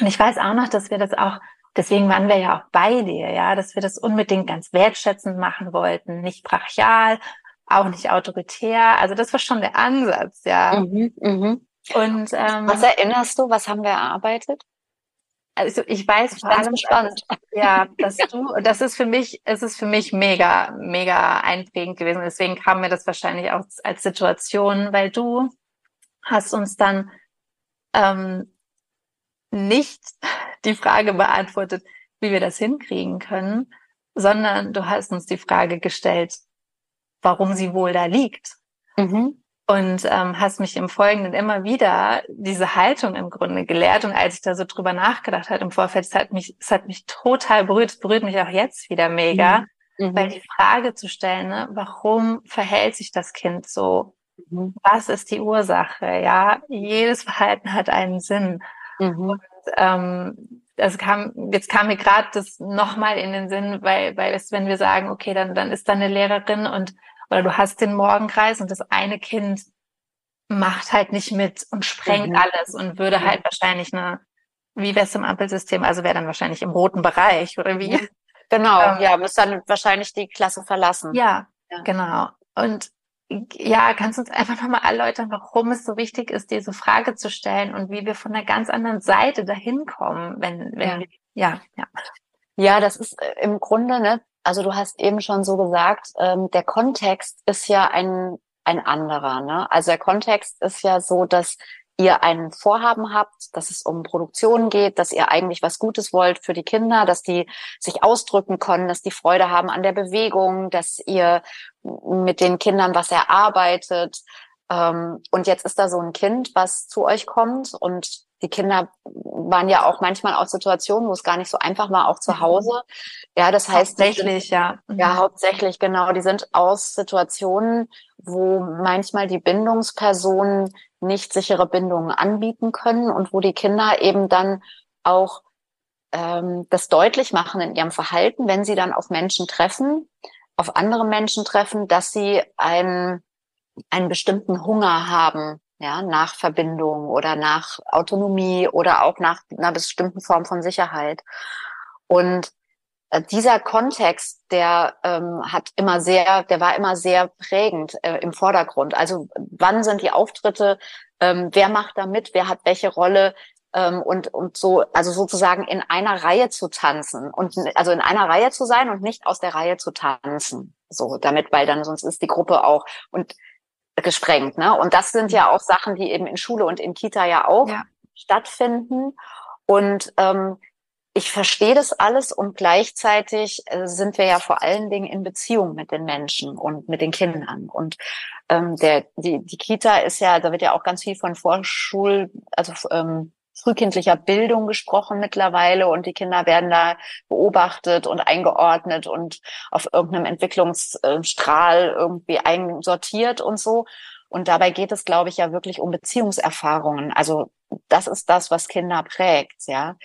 Und ich weiß auch noch, dass wir das auch, deswegen waren wir ja auch bei dir, ja, dass wir das unbedingt ganz wertschätzend machen wollten, nicht brachial, auch nicht autoritär. Also das war schon der Ansatz, ja. Mhm, mh. Und ähm, was erinnerst du? Was haben wir erarbeitet? Also ich weiß vor allem spannend. Ja, dass [laughs] du, das ist für mich, es ist für mich mega, mega einprägend gewesen. Deswegen kam mir das wahrscheinlich auch als Situation, weil du hast uns dann ähm, nicht [laughs] die Frage beantwortet, wie wir das hinkriegen können, sondern du hast uns die Frage gestellt, warum sie wohl da liegt. Mhm. Und ähm, hast mich im Folgenden immer wieder diese Haltung im Grunde gelehrt. Und als ich da so drüber nachgedacht habe im Vorfeld, es hat mich, es hat mich total berührt, es berührt mich auch jetzt wieder mega, mhm. mhm. weil die Frage zu stellen, ne, warum verhält sich das Kind so? Mhm. Was ist die Ursache? Ja, jedes Verhalten hat einen Sinn. Mhm. Und ähm, das kam, jetzt kam mir gerade das nochmal in den Sinn, weil, weil es, wenn wir sagen, okay, dann, dann ist da eine Lehrerin und oder du hast den Morgenkreis und das eine Kind macht halt nicht mit und sprengt mhm. alles und würde halt wahrscheinlich eine, wie wär's im Ampelsystem, also wäre dann wahrscheinlich im roten Bereich oder wie? Genau, ähm, ja, muss dann wahrscheinlich die Klasse verlassen. Ja, ja. genau. Und ja, kannst du uns einfach nochmal erläutern, warum es so wichtig ist, diese Frage zu stellen und wie wir von einer ganz anderen Seite dahin kommen, wenn, wenn ja. wir, ja, ja. Ja, das ist äh, im Grunde, ne, also du hast eben schon so gesagt, ähm, der Kontext ist ja ein, ein anderer. Ne? Also der Kontext ist ja so, dass ihr ein Vorhaben habt, dass es um Produktion geht, dass ihr eigentlich was Gutes wollt für die Kinder, dass die sich ausdrücken können, dass die Freude haben an der Bewegung, dass ihr mit den Kindern was erarbeitet. Ähm, und jetzt ist da so ein Kind, was zu euch kommt und die Kinder waren ja auch manchmal aus Situationen, wo es gar nicht so einfach war, auch zu mhm. Hause. Ja, das heißt. Hauptsächlich, ja. Ja, mhm. hauptsächlich, genau. Die sind aus Situationen, wo manchmal die Bindungspersonen nicht sichere Bindungen anbieten können und wo die Kinder eben dann auch ähm, das deutlich machen in ihrem Verhalten, wenn sie dann auf Menschen treffen, auf andere Menschen treffen, dass sie einen, einen bestimmten Hunger haben ja, nach Verbindung oder nach Autonomie oder auch nach einer bestimmten Form von Sicherheit. Und äh, dieser Kontext, der ähm, hat immer sehr, der war immer sehr prägend äh, im Vordergrund. Also wann sind die Auftritte, ähm, wer macht da mit, wer hat welche Rolle ähm, und und so, also sozusagen in einer Reihe zu tanzen und also in einer Reihe zu sein und nicht aus der Reihe zu tanzen, so damit, weil dann sonst ist die Gruppe auch und gesprengt. Ne? Und das sind ja auch Sachen, die eben in Schule und in Kita ja auch ja. stattfinden. Und ähm, ich verstehe das alles und gleichzeitig äh, sind wir ja vor allen Dingen in Beziehung mit den Menschen und mit den Kindern. Und ähm, der, die, die Kita ist ja, da wird ja auch ganz viel von Vorschul, also ähm, frühkindlicher Bildung gesprochen mittlerweile und die Kinder werden da beobachtet und eingeordnet und auf irgendeinem Entwicklungsstrahl irgendwie einsortiert und so. Und dabei geht es, glaube ich, ja wirklich um Beziehungserfahrungen. Also das ist das, was Kinder prägt, ja.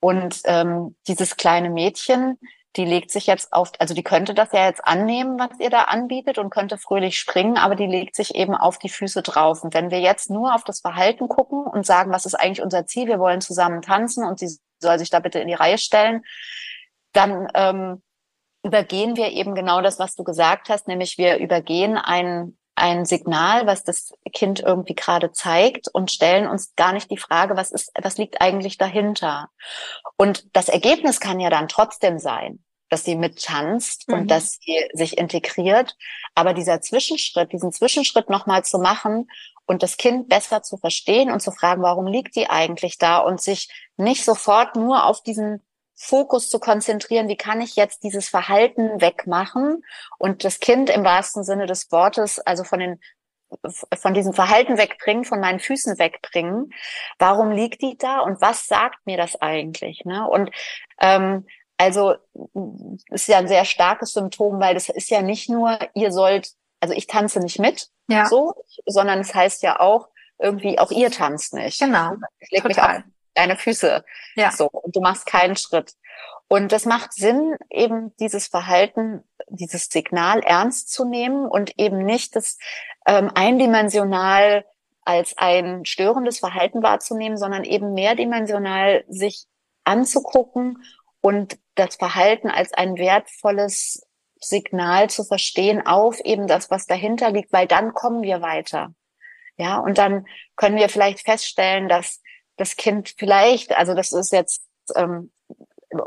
Und ähm, dieses kleine Mädchen, die legt sich jetzt auf, also die könnte das ja jetzt annehmen, was ihr da anbietet und könnte fröhlich springen, aber die legt sich eben auf die Füße drauf. Und wenn wir jetzt nur auf das Verhalten gucken und sagen, was ist eigentlich unser Ziel, wir wollen zusammen tanzen und sie soll sich da bitte in die Reihe stellen, dann ähm, übergehen wir eben genau das, was du gesagt hast, nämlich wir übergehen ein, ein Signal, was das Kind irgendwie gerade zeigt und stellen uns gar nicht die Frage, was ist, was liegt eigentlich dahinter? Und das Ergebnis kann ja dann trotzdem sein, dass sie mittanzt mhm. und dass sie sich integriert. Aber dieser Zwischenschritt, diesen Zwischenschritt nochmal zu machen und das Kind besser zu verstehen und zu fragen, warum liegt die eigentlich da und sich nicht sofort nur auf diesen Fokus zu konzentrieren, wie kann ich jetzt dieses Verhalten wegmachen und das Kind im wahrsten Sinne des Wortes, also von den von diesem Verhalten wegbringen, von meinen Füßen wegbringen. Warum liegt die da und was sagt mir das eigentlich? Ne? Und ähm, also ist ja ein sehr starkes Symptom, weil das ist ja nicht nur, ihr sollt, also ich tanze nicht mit, ja. so, sondern es heißt ja auch, irgendwie auch ihr tanzt nicht. Genau. Ich leg mich auf deine Füße. Ja. So, und du machst keinen Schritt. Und das macht Sinn, eben dieses Verhalten, dieses Signal ernst zu nehmen und eben nicht das ähm, eindimensional als ein störendes Verhalten wahrzunehmen, sondern eben mehrdimensional sich anzugucken und das Verhalten als ein wertvolles Signal zu verstehen auf eben das, was dahinter liegt, weil dann kommen wir weiter. Ja, und dann können wir vielleicht feststellen, dass das Kind vielleicht, also das ist jetzt ähm,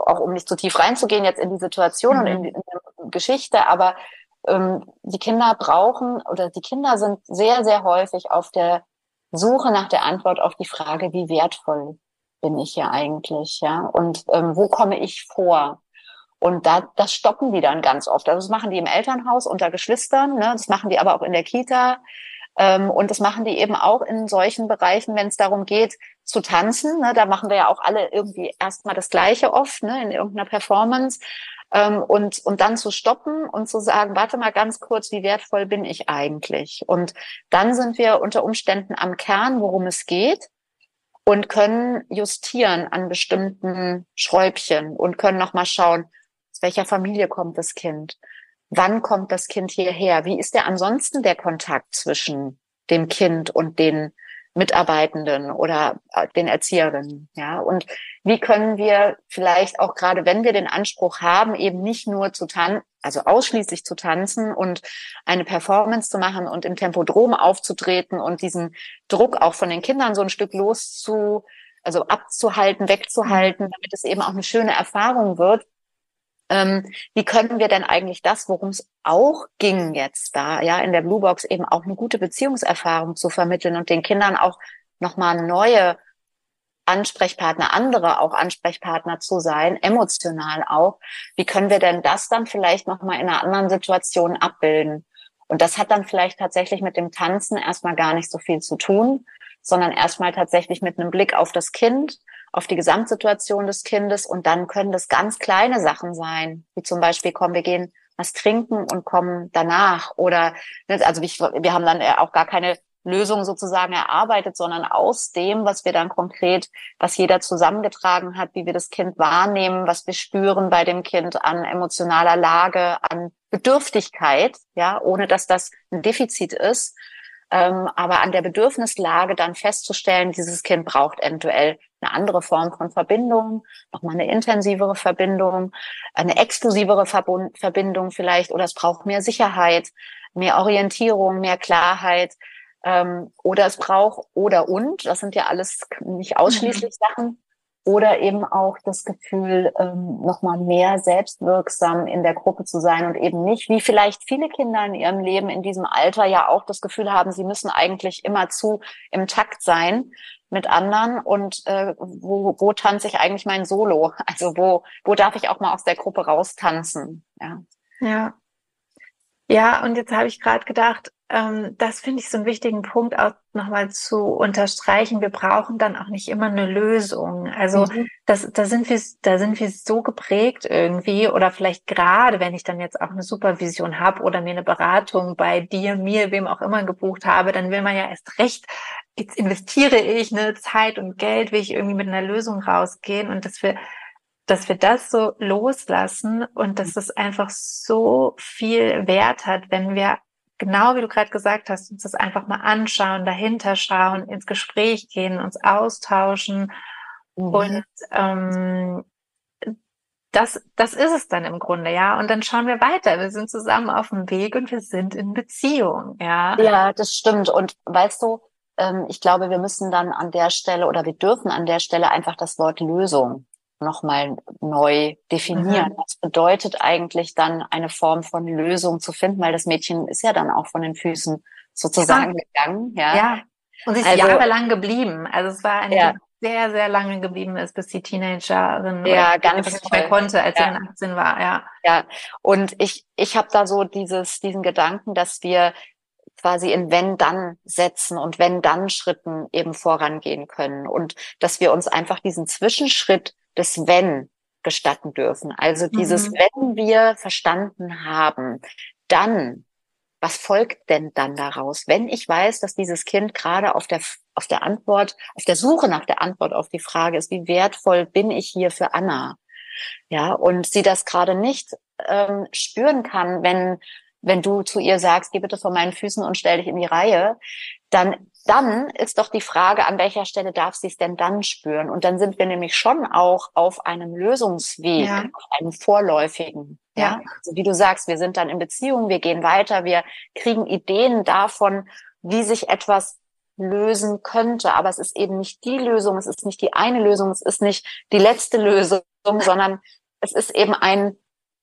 auch um nicht zu tief reinzugehen jetzt in die Situation mhm. und in die, in die Geschichte, aber ähm, die Kinder brauchen oder die Kinder sind sehr, sehr häufig auf der Suche nach der Antwort auf die Frage, wie wertvoll bin ich hier eigentlich, ja, und ähm, wo komme ich vor? Und da, das stoppen die dann ganz oft. Also das machen die im Elternhaus unter Geschwistern, ne? das machen die aber auch in der Kita. Ähm, und das machen die eben auch in solchen Bereichen, wenn es darum geht, zu tanzen. Ne? Da machen wir ja auch alle irgendwie erstmal das Gleiche oft, ne? in irgendeiner Performance. Ähm, und, und dann zu stoppen und zu sagen, warte mal ganz kurz, wie wertvoll bin ich eigentlich? Und dann sind wir unter Umständen am Kern, worum es geht und können justieren an bestimmten Schräubchen und können nochmal schauen, aus welcher Familie kommt das Kind? wann kommt das Kind hierher? Wie ist der ansonsten der Kontakt zwischen dem Kind und den Mitarbeitenden oder äh, den Erzieherinnen, ja? Und wie können wir vielleicht auch gerade, wenn wir den Anspruch haben, eben nicht nur zu tanzen, also ausschließlich zu tanzen und eine Performance zu machen und im Tempodrom aufzutreten und diesen Druck auch von den Kindern so ein Stück loszu, also abzuhalten, wegzuhalten, damit es eben auch eine schöne Erfahrung wird, ähm, wie können wir denn eigentlich das, worum es auch ging jetzt da, ja, in der Blue Box eben auch eine gute Beziehungserfahrung zu vermitteln und den Kindern auch nochmal neue Ansprechpartner, andere auch Ansprechpartner zu sein, emotional auch. Wie können wir denn das dann vielleicht nochmal in einer anderen Situation abbilden? Und das hat dann vielleicht tatsächlich mit dem Tanzen erstmal gar nicht so viel zu tun, sondern erstmal tatsächlich mit einem Blick auf das Kind, auf die Gesamtsituation des Kindes. Und dann können das ganz kleine Sachen sein, wie zum Beispiel, komm, wir gehen was trinken und kommen danach. Oder, ne, also wir haben dann auch gar keine Lösung sozusagen erarbeitet, sondern aus dem, was wir dann konkret, was jeder zusammengetragen hat, wie wir das Kind wahrnehmen, was wir spüren bei dem Kind an emotionaler Lage, an Bedürftigkeit, ja, ohne dass das ein Defizit ist, ähm, aber an der Bedürfnislage dann festzustellen, dieses Kind braucht eventuell eine andere Form von Verbindung, nochmal eine intensivere Verbindung, eine exklusivere Verbindung vielleicht, oder es braucht mehr Sicherheit, mehr Orientierung, mehr Klarheit, ähm, oder es braucht oder und, das sind ja alles nicht ausschließlich mhm. Sachen, oder eben auch das Gefühl, ähm, nochmal mehr selbstwirksam in der Gruppe zu sein und eben nicht, wie vielleicht viele Kinder in ihrem Leben in diesem Alter ja auch das Gefühl haben, sie müssen eigentlich immer zu im Takt sein mit anderen und äh, wo, wo tanze ich eigentlich mein Solo? [laughs] Also wo, wo darf ich auch mal aus der Gruppe raustanzen? Ja. Ja. Ja, und jetzt habe ich gerade gedacht, ähm, das finde ich so einen wichtigen Punkt auch nochmal zu unterstreichen. Wir brauchen dann auch nicht immer eine Lösung. Also mhm. das, da sind wir, da sind wir so geprägt irgendwie oder vielleicht gerade, wenn ich dann jetzt auch eine Supervision habe oder mir eine Beratung bei dir, mir, wem auch immer gebucht habe, dann will man ja erst recht, jetzt investiere ich eine Zeit und Geld, will ich irgendwie mit einer Lösung rausgehen und dass wir dass wir das so loslassen und dass es einfach so viel Wert hat, wenn wir genau wie du gerade gesagt hast, uns das einfach mal anschauen, dahinter schauen, ins Gespräch gehen, uns austauschen. Mhm. Und ähm, das, das ist es dann im Grunde, ja. Und dann schauen wir weiter. Wir sind zusammen auf dem Weg und wir sind in Beziehung, ja. Ja, das stimmt. Und weißt du, ähm, ich glaube, wir müssen dann an der Stelle oder wir dürfen an der Stelle einfach das Wort Lösung nochmal neu definieren. Mhm. Was bedeutet eigentlich dann eine Form von Lösung zu finden? Weil das Mädchen ist ja dann auch von den Füßen sozusagen ja. gegangen. Ja. ja. Und sie ist also, jahrelang geblieben. Also es war eine, ja. die sehr, sehr lange geblieben ist, bis die Teenagerin ja, ganz nicht mehr konnte, als sie dann 18 war. Ja. Ja. Und ich, ich habe da so dieses, diesen Gedanken, dass wir quasi in wenn-dann setzen und wenn-dann-Schritten eben vorangehen können und dass wir uns einfach diesen Zwischenschritt des Wenn gestatten dürfen. Also dieses, mhm. wenn wir verstanden haben, dann, was folgt denn dann daraus? Wenn ich weiß, dass dieses Kind gerade auf der, auf der Antwort, auf der Suche nach der Antwort auf die Frage ist, wie wertvoll bin ich hier für Anna? Ja, und sie das gerade nicht ähm, spüren kann, wenn wenn du zu ihr sagst, geh bitte vor meinen Füßen und stell dich in die Reihe, dann, dann ist doch die Frage, an welcher Stelle darf sie es denn dann spüren? Und dann sind wir nämlich schon auch auf einem Lösungsweg, ja. auf einem vorläufigen. Ja. ja. Also wie du sagst, wir sind dann in Beziehung, wir gehen weiter, wir kriegen Ideen davon, wie sich etwas lösen könnte. Aber es ist eben nicht die Lösung, es ist nicht die eine Lösung, es ist nicht die letzte Lösung, [laughs] sondern es ist eben ein,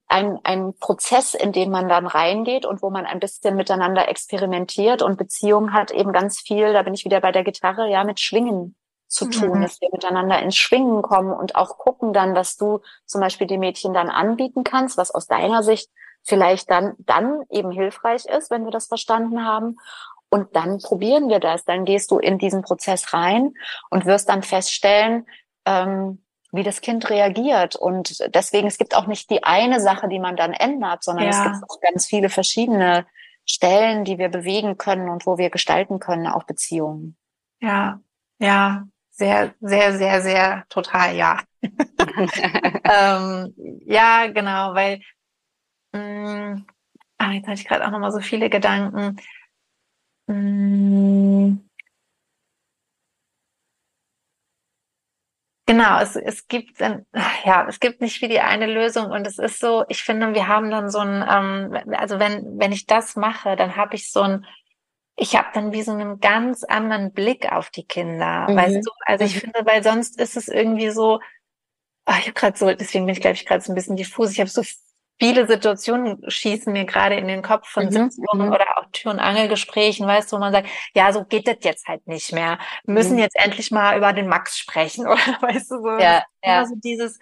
ein, ein Prozess, in den man dann reingeht und wo man ein bisschen miteinander experimentiert. Und Beziehung hat eben ganz viel, da bin ich wieder bei der Gitarre, ja, mit Schwingen zu tun, mhm. dass wir miteinander ins Schwingen kommen und auch gucken dann, was du zum Beispiel die Mädchen dann anbieten kannst, was aus deiner Sicht vielleicht dann, dann eben hilfreich ist, wenn wir das verstanden haben. Und dann probieren wir das. Dann gehst du in diesen Prozess rein und wirst dann feststellen, ähm, wie das Kind reagiert. Und deswegen, es gibt auch nicht die eine Sache, die man dann ändert, sondern ja. es gibt auch ganz viele verschiedene Stellen, die wir bewegen können und wo wir gestalten können, auch Beziehungen. Ja, ja, sehr, sehr, sehr, sehr total ja. [laughs] ähm, ja, genau, weil mh, mm, ah, jetzt hatte ich gerade auch nochmal so viele Gedanken. Mh, Genau, es, es gibt ja, es gibt nicht wie die eine Lösung und es ist so, ich finde, wir haben dann so ein, ähm, also wenn, wenn ich das mache, dann habe ich so ein, ich habe dann wie so einen ganz anderen Blick auf die Kinder, mhm. weißt du? Also ich mhm. finde, weil sonst ist es irgendwie so, ach, ich habe gerade so, deswegen bin ich glaube ich gerade so ein bisschen diffus. Ich habe so viele Situationen schießen mir gerade in den Kopf von mhm. Sitzungen mhm. oder auch Tür- und Angelgesprächen, weißt du, wo man sagt, ja, so geht das jetzt halt nicht mehr. Wir müssen mhm. jetzt endlich mal über den Max sprechen [laughs] oder weißt du so. Ja, ja. Also dieses,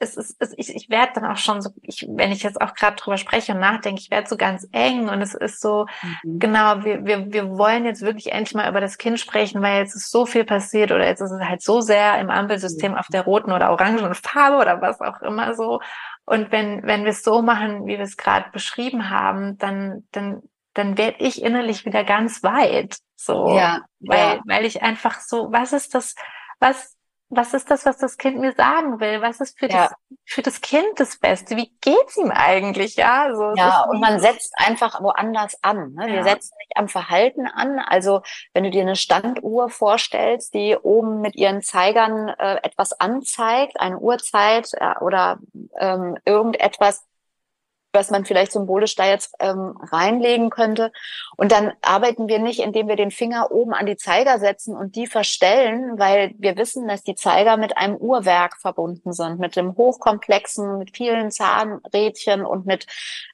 es ist, es, ich, ich werde dann auch schon so, ich, wenn ich jetzt auch gerade drüber spreche und nachdenke, ich werde so ganz eng und es ist so, mhm. genau, wir, wir, wir wollen jetzt wirklich endlich mal über das Kind sprechen, weil jetzt ist so viel passiert oder jetzt ist es halt so sehr im Ampelsystem auf der roten oder orangen Farbe oder was auch immer so. Und wenn, wenn wir es so machen, wie wir es gerade beschrieben haben, dann, dann, dann werde ich innerlich wieder ganz weit. So, ja, weil, ja. weil ich einfach so, was ist das, was, was ist das, was das Kind mir sagen will? Was ist für, ja. das, für das Kind das Beste? Wie geht's ihm eigentlich? Ja, so, ja und man setzt einfach woanders an. Ne? Wir ja. setzen nicht am Verhalten an. Also wenn du dir eine Standuhr vorstellst, die oben mit ihren Zeigern äh, etwas anzeigt, eine Uhrzeit äh, oder ähm, irgendetwas, was man vielleicht symbolisch da jetzt ähm, reinlegen könnte. Und dann arbeiten wir nicht, indem wir den Finger oben an die Zeiger setzen und die verstellen, weil wir wissen, dass die Zeiger mit einem Uhrwerk verbunden sind, mit dem hochkomplexen, mit vielen Zahnrädchen und mit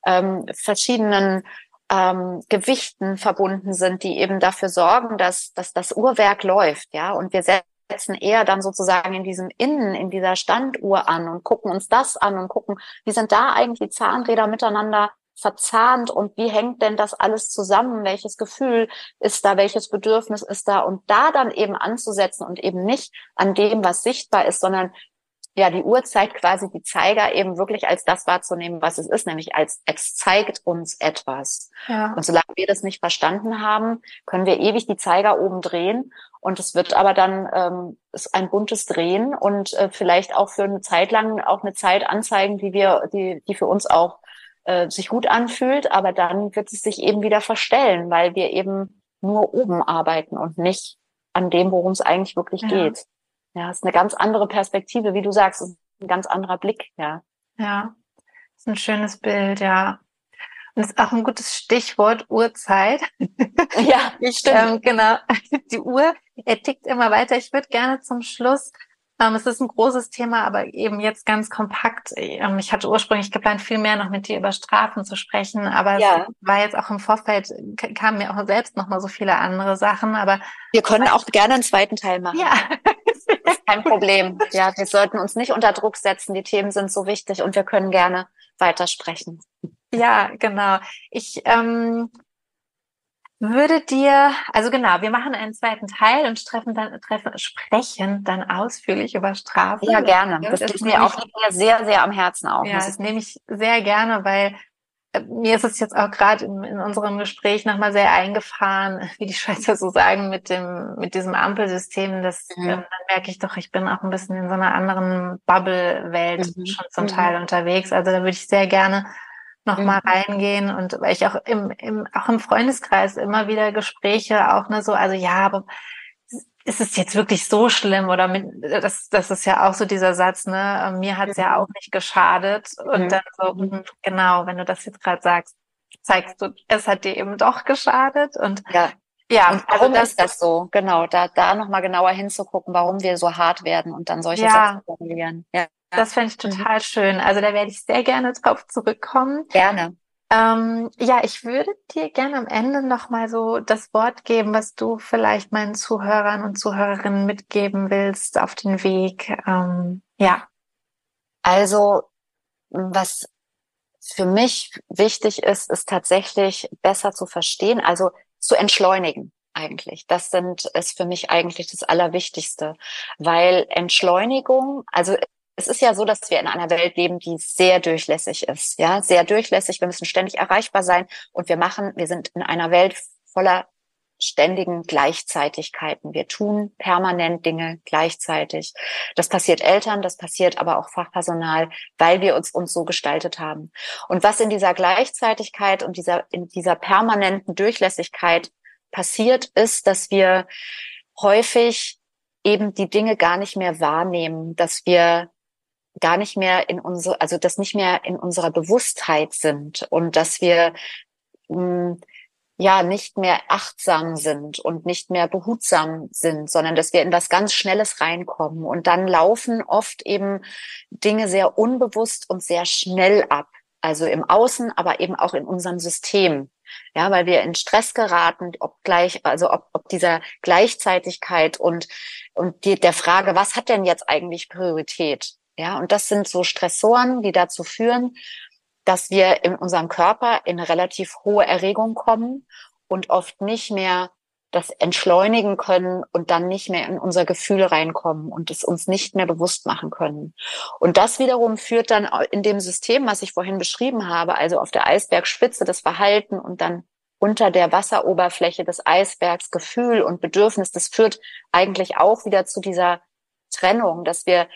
ähm, verschiedenen ähm, Gewichten verbunden sind, die eben dafür sorgen, dass, dass das Uhrwerk läuft, ja. Und wir setzen setzen eher dann sozusagen in diesem Innen, in dieser Standuhr an und gucken uns das an und gucken, wie sind da eigentlich die Zahnräder miteinander verzahnt und wie hängt denn das alles zusammen? Welches Gefühl ist da? Welches Bedürfnis ist da? Und da dann eben anzusetzen und eben nicht an dem, was sichtbar ist, sondern ja, die Uhrzeit quasi die Zeiger eben wirklich als das wahrzunehmen, was es ist, nämlich als es zeigt uns etwas. Ja. Und solange wir das nicht verstanden haben, können wir ewig die Zeiger oben drehen und es wird aber dann ähm, ist ein buntes Drehen und äh, vielleicht auch für eine Zeit lang auch eine Zeit anzeigen, die wir, die, die für uns auch äh, sich gut anfühlt, aber dann wird es sich eben wieder verstellen, weil wir eben nur oben arbeiten und nicht an dem, worum es eigentlich wirklich ja. geht. Ja, ist eine ganz andere Perspektive, wie du sagst, ist ein ganz anderer Blick, ja. Ja, ist ein schönes Bild, ja. Und ist auch ein gutes Stichwort Uhrzeit. Ja, [laughs] stimmt. ähm, genau. [laughs] Die Uhr, er tickt immer weiter. Ich würde gerne zum Schluss es ist ein großes Thema, aber eben jetzt ganz kompakt. Ähm, ich hatte ursprünglich geplant, viel mehr noch mit dir über Strafen zu sprechen, aber ja. es war jetzt auch im Vorfeld, kamen mir auch selbst noch mal so viele andere Sachen, aber. Wir können auch gerne einen zweiten Teil machen. Ja. [laughs] kein Problem. Ja, wir sollten uns nicht unter Druck setzen. Die Themen sind so wichtig und wir können gerne weitersprechen. Ja, genau. Ich, ähm, würde dir, also genau, wir machen einen zweiten Teil und treffen dann, treffen, sprechen dann ausführlich über Strafe. Ja, gerne. Das, das ist mir auch sehr, sehr am Herzen auch. Ja, das nehme ich sehr gerne, weil äh, mir ist es jetzt auch gerade in, in, unserem Gespräch nochmal sehr eingefahren, [laughs] wie die Schweizer so sagen, mit dem, mit diesem Ampelsystem. Das, mhm. ähm, dann merke ich doch, ich bin auch ein bisschen in so einer anderen Bubble-Welt mhm. schon zum Teil mhm. unterwegs. Also da würde ich sehr gerne nochmal mhm. reingehen und weil ich auch im, im, auch im Freundeskreis immer wieder Gespräche auch ne so, also ja, aber ist es jetzt wirklich so schlimm oder mit, das, das ist ja auch so dieser Satz, ne, mir hat es ja auch nicht geschadet. Und mhm. dann so, hm, genau, wenn du das jetzt gerade sagst, zeigst du, es hat dir eben doch geschadet. Und ja, ja und warum also das, ist das so? Genau, da, da nochmal genauer hinzugucken, warum wir so hart werden und dann solche ja, Sätze formulieren. Ja. Das fände ich mhm. total mhm. schön. Also da werde ich sehr gerne drauf zurückkommen. Gerne. Ähm, ja, ich würde dir gerne am Ende nochmal so das Wort geben, was du vielleicht meinen Zuhörern und Zuhörerinnen mitgeben willst auf den Weg. Ähm, ja. Also, was für mich wichtig ist, ist tatsächlich besser zu verstehen, also zu entschleunigen eigentlich. Das sind, ist für mich eigentlich das Allerwichtigste, weil Entschleunigung, also es ist ja so, dass wir in einer Welt leben, die sehr durchlässig ist, ja, sehr durchlässig. Wir müssen ständig erreichbar sein und wir machen, wir sind in einer Welt voller ständigen Gleichzeitigkeiten. Wir tun permanent Dinge gleichzeitig. Das passiert Eltern, das passiert aber auch Fachpersonal, weil wir uns uns so gestaltet haben. Und was in dieser Gleichzeitigkeit und dieser in dieser permanenten Durchlässigkeit passiert, ist, dass wir häufig eben die Dinge gar nicht mehr wahrnehmen, dass wir gar nicht mehr in unsere, also das nicht mehr in unserer Bewusstheit sind und dass wir mh, hm, ja nicht mehr achtsam sind und nicht mehr behutsam sind, sondern dass wir in was ganz Schnelles reinkommen und dann laufen oft eben Dinge sehr unbewusst und sehr schnell ab. Also im Außen, aber eben auch in unserem System. Ja, weil wir in Stress geraten, ob gleich, also ob, ob dieser Gleichzeitigkeit und, und die, der Frage, was hat denn jetzt eigentlich Priorität? Ja, und das sind so Stressoren, die dazu führen, dass wir in unserem Körper in relativ hohe Erregung kommen und oft nicht mehr das entschleunigen können und dann nicht mehr in unser Gefühl reinkommen und es uns nicht mehr bewusst machen können. Und das wiederum führt dann in dem System, was ich vorhin beschrieben habe, also auf der Eisbergspitze das Verhalten und dann unter der Wasseroberfläche des Eisbergs Gefühl und Bedürfnis, das führt eigentlich auch wieder zu dieser Trennung, dass wir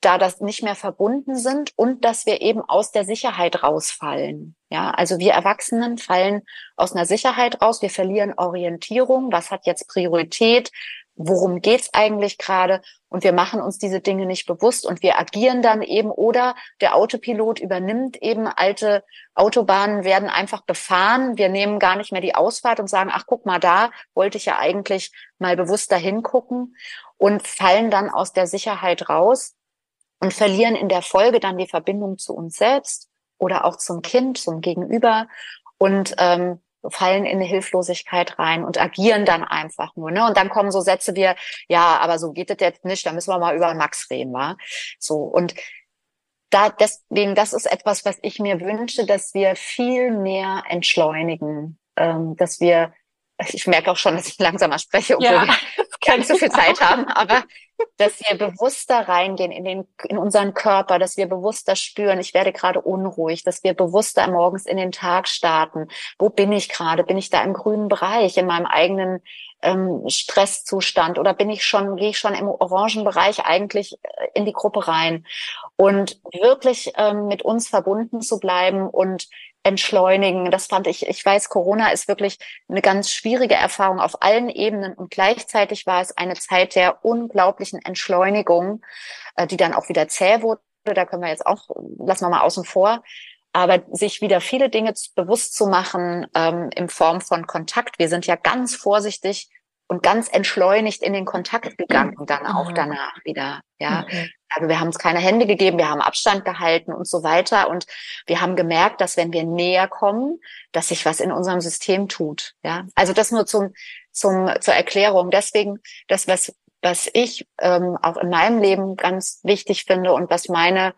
da das nicht mehr verbunden sind und dass wir eben aus der Sicherheit rausfallen. Ja, also wir Erwachsenen fallen aus einer Sicherheit raus. Wir verlieren Orientierung. Was hat jetzt Priorität? Worum geht's eigentlich gerade? Und wir machen uns diese Dinge nicht bewusst und wir agieren dann eben oder der Autopilot übernimmt eben alte Autobahnen werden einfach befahren. Wir nehmen gar nicht mehr die Ausfahrt und sagen, ach guck mal, da wollte ich ja eigentlich mal bewusster hingucken und fallen dann aus der Sicherheit raus und verlieren in der Folge dann die Verbindung zu uns selbst oder auch zum Kind, zum Gegenüber und ähm, fallen in eine Hilflosigkeit rein und agieren dann einfach nur. Ne? Und dann kommen so Sätze wie, ja, aber so geht es jetzt nicht, da müssen wir mal über Max reden, wa? So, und da deswegen, das ist etwas, was ich mir wünsche, dass wir viel mehr entschleunigen, ähm, dass wir, ich merke auch schon, dass ich langsamer spreche, obwohl ja. wir [laughs] keine so viel Zeit haben, aber dass wir bewusster reingehen in den, in unseren Körper, dass wir bewusster spüren, ich werde gerade unruhig, dass wir bewusster morgens in den Tag starten. Wo bin ich gerade? Bin ich da im grünen Bereich, in meinem eigenen ähm, Stresszustand oder bin ich schon, gehe ich schon im orangen Bereich eigentlich äh, in die Gruppe rein? Und wirklich ähm, mit uns verbunden zu bleiben und entschleunigen. Das fand ich, ich weiß, Corona ist wirklich eine ganz schwierige Erfahrung auf allen Ebenen und gleichzeitig war es eine Zeit der unglaublichen Entschleunigung, äh, die dann auch wieder zäh wurde. Da können wir jetzt auch, lassen wir mal außen vor. Aber sich wieder viele Dinge bewusst zu machen ähm, in Form von Kontakt. Wir sind ja ganz vorsichtig und ganz entschleunigt in den Kontakt gegangen dann auch danach wieder. Ja, mhm. Also wir haben uns keine Hände gegeben, wir haben Abstand gehalten und so weiter und wir haben gemerkt, dass wenn wir näher kommen, dass sich was in unserem System tut. Ja, also das nur zum zum zur Erklärung. Deswegen das was was ich ähm, auch in meinem Leben ganz wichtig finde und was meine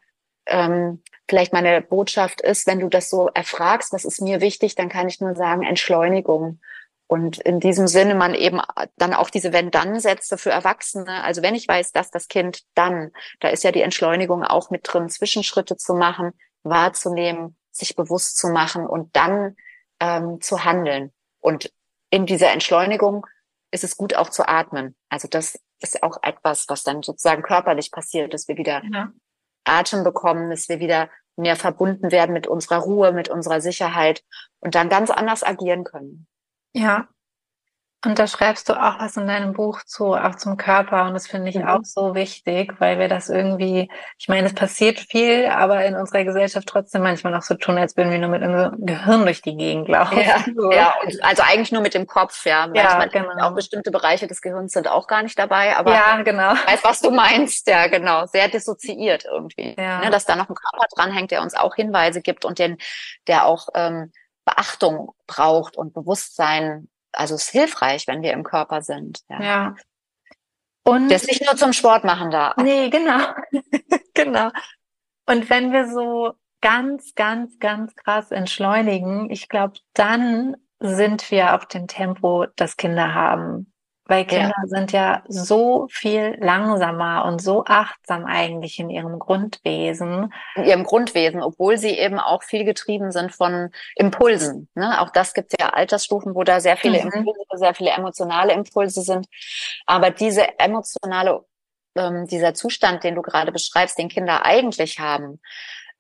ähm, vielleicht meine Botschaft ist, wenn du das so erfragst, was ist mir wichtig, dann kann ich nur sagen Entschleunigung und in diesem Sinne man eben dann auch diese Wenn-Dann-Sätze für Erwachsene, also wenn ich weiß, dass das Kind dann, da ist ja die Entschleunigung auch mit drin, Zwischenschritte zu machen, wahrzunehmen, sich bewusst zu machen und dann ähm, zu handeln. Und in dieser Entschleunigung ist es gut auch zu atmen. Also das ist auch etwas, was dann sozusagen körperlich passiert, dass wir wieder ja. Atem bekommen, dass wir wieder mehr verbunden werden mit unserer Ruhe, mit unserer Sicherheit und dann ganz anders agieren können. Ja. Und da schreibst du auch was in deinem Buch zu, auch zum Körper. Und das finde ich mhm. auch so wichtig, weil wir das irgendwie, ich meine, es passiert viel, aber in unserer Gesellschaft trotzdem manchmal noch so tun, als würden wir nur mit unserem Gehirn durch die Gegend laufen. Ja, [laughs] so. ja also eigentlich nur mit dem Kopf, ja. Manchmal ja, genau. Auch bestimmte Bereiche des Gehirns sind auch gar nicht dabei, aber ja, genau. ich weiß, was du meinst, ja, genau. Sehr dissoziiert irgendwie. Ja. Ne, dass da noch ein Körper dranhängt, der uns auch Hinweise gibt und den, der auch ähm, Beachtung braucht und Bewusstsein also es ist hilfreich, wenn wir im Körper sind. Ja. ja. Und das nicht nur zum Sport machen da. Nee, genau. [laughs] genau. Und wenn wir so ganz, ganz, ganz krass entschleunigen, ich glaube, dann sind wir auf dem Tempo, das Kinder haben. Weil Kinder ja. sind ja so viel langsamer und so achtsam eigentlich in ihrem Grundwesen. In ihrem Grundwesen, obwohl sie eben auch viel getrieben sind von Impulsen. Ne? Auch das gibt ja Altersstufen, wo da sehr viele mhm. Impulse, sehr viele emotionale Impulse sind. Aber diese emotionale, ähm, dieser Zustand, den du gerade beschreibst, den Kinder eigentlich haben,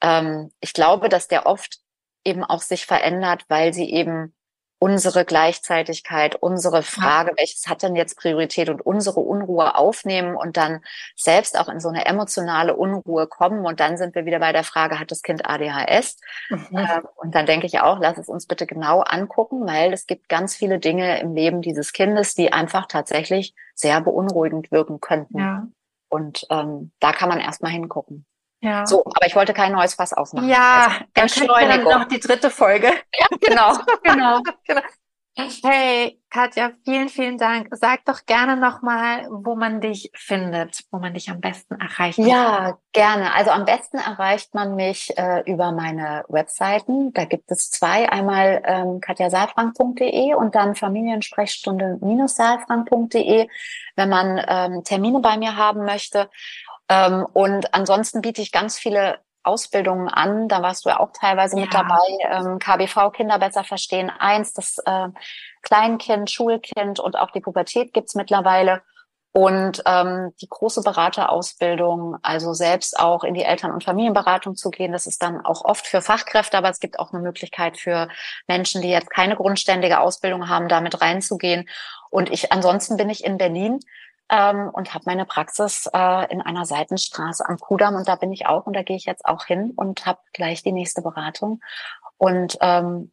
ähm, ich glaube, dass der oft eben auch sich verändert, weil sie eben unsere Gleichzeitigkeit, unsere Frage, welches hat denn jetzt Priorität und unsere Unruhe aufnehmen und dann selbst auch in so eine emotionale Unruhe kommen. Und dann sind wir wieder bei der Frage, hat das Kind ADHS? Mhm. Ähm, und dann denke ich auch, lass es uns bitte genau angucken, weil es gibt ganz viele Dinge im Leben dieses Kindes, die einfach tatsächlich sehr beunruhigend wirken könnten. Ja. Und ähm, da kann man erstmal hingucken. Ja. So, aber ich wollte kein neues Fass aufmachen. Ja, also, dann noch die dritte Folge. Ja, genau. [laughs] genau. [laughs] genau. Hey, Katja, vielen, vielen Dank. Sag doch gerne nochmal, wo man dich findet, wo man dich am besten erreicht. Ja, gerne. Also am besten erreicht man mich äh, über meine Webseiten. Da gibt es zwei. Einmal ähm, katjasaalfrank.de und dann Familiensprechstunde-saalfrank.de, wenn man ähm, Termine bei mir haben möchte. Ähm, und ansonsten biete ich ganz viele Ausbildungen an. Da warst du ja auch teilweise ja. mit dabei. Ähm, KBV Kinder besser verstehen. Eins, das äh, Kleinkind, Schulkind und auch die Pubertät gibt's mittlerweile. Und ähm, die große Beraterausbildung, also selbst auch in die Eltern- und Familienberatung zu gehen, das ist dann auch oft für Fachkräfte, aber es gibt auch eine Möglichkeit für Menschen, die jetzt keine grundständige Ausbildung haben, damit reinzugehen. Und ich ansonsten bin ich in Berlin ähm, und habe meine Praxis äh, in einer Seitenstraße am Kudamm und da bin ich auch und da gehe ich jetzt auch hin und habe gleich die nächste Beratung. Und ähm,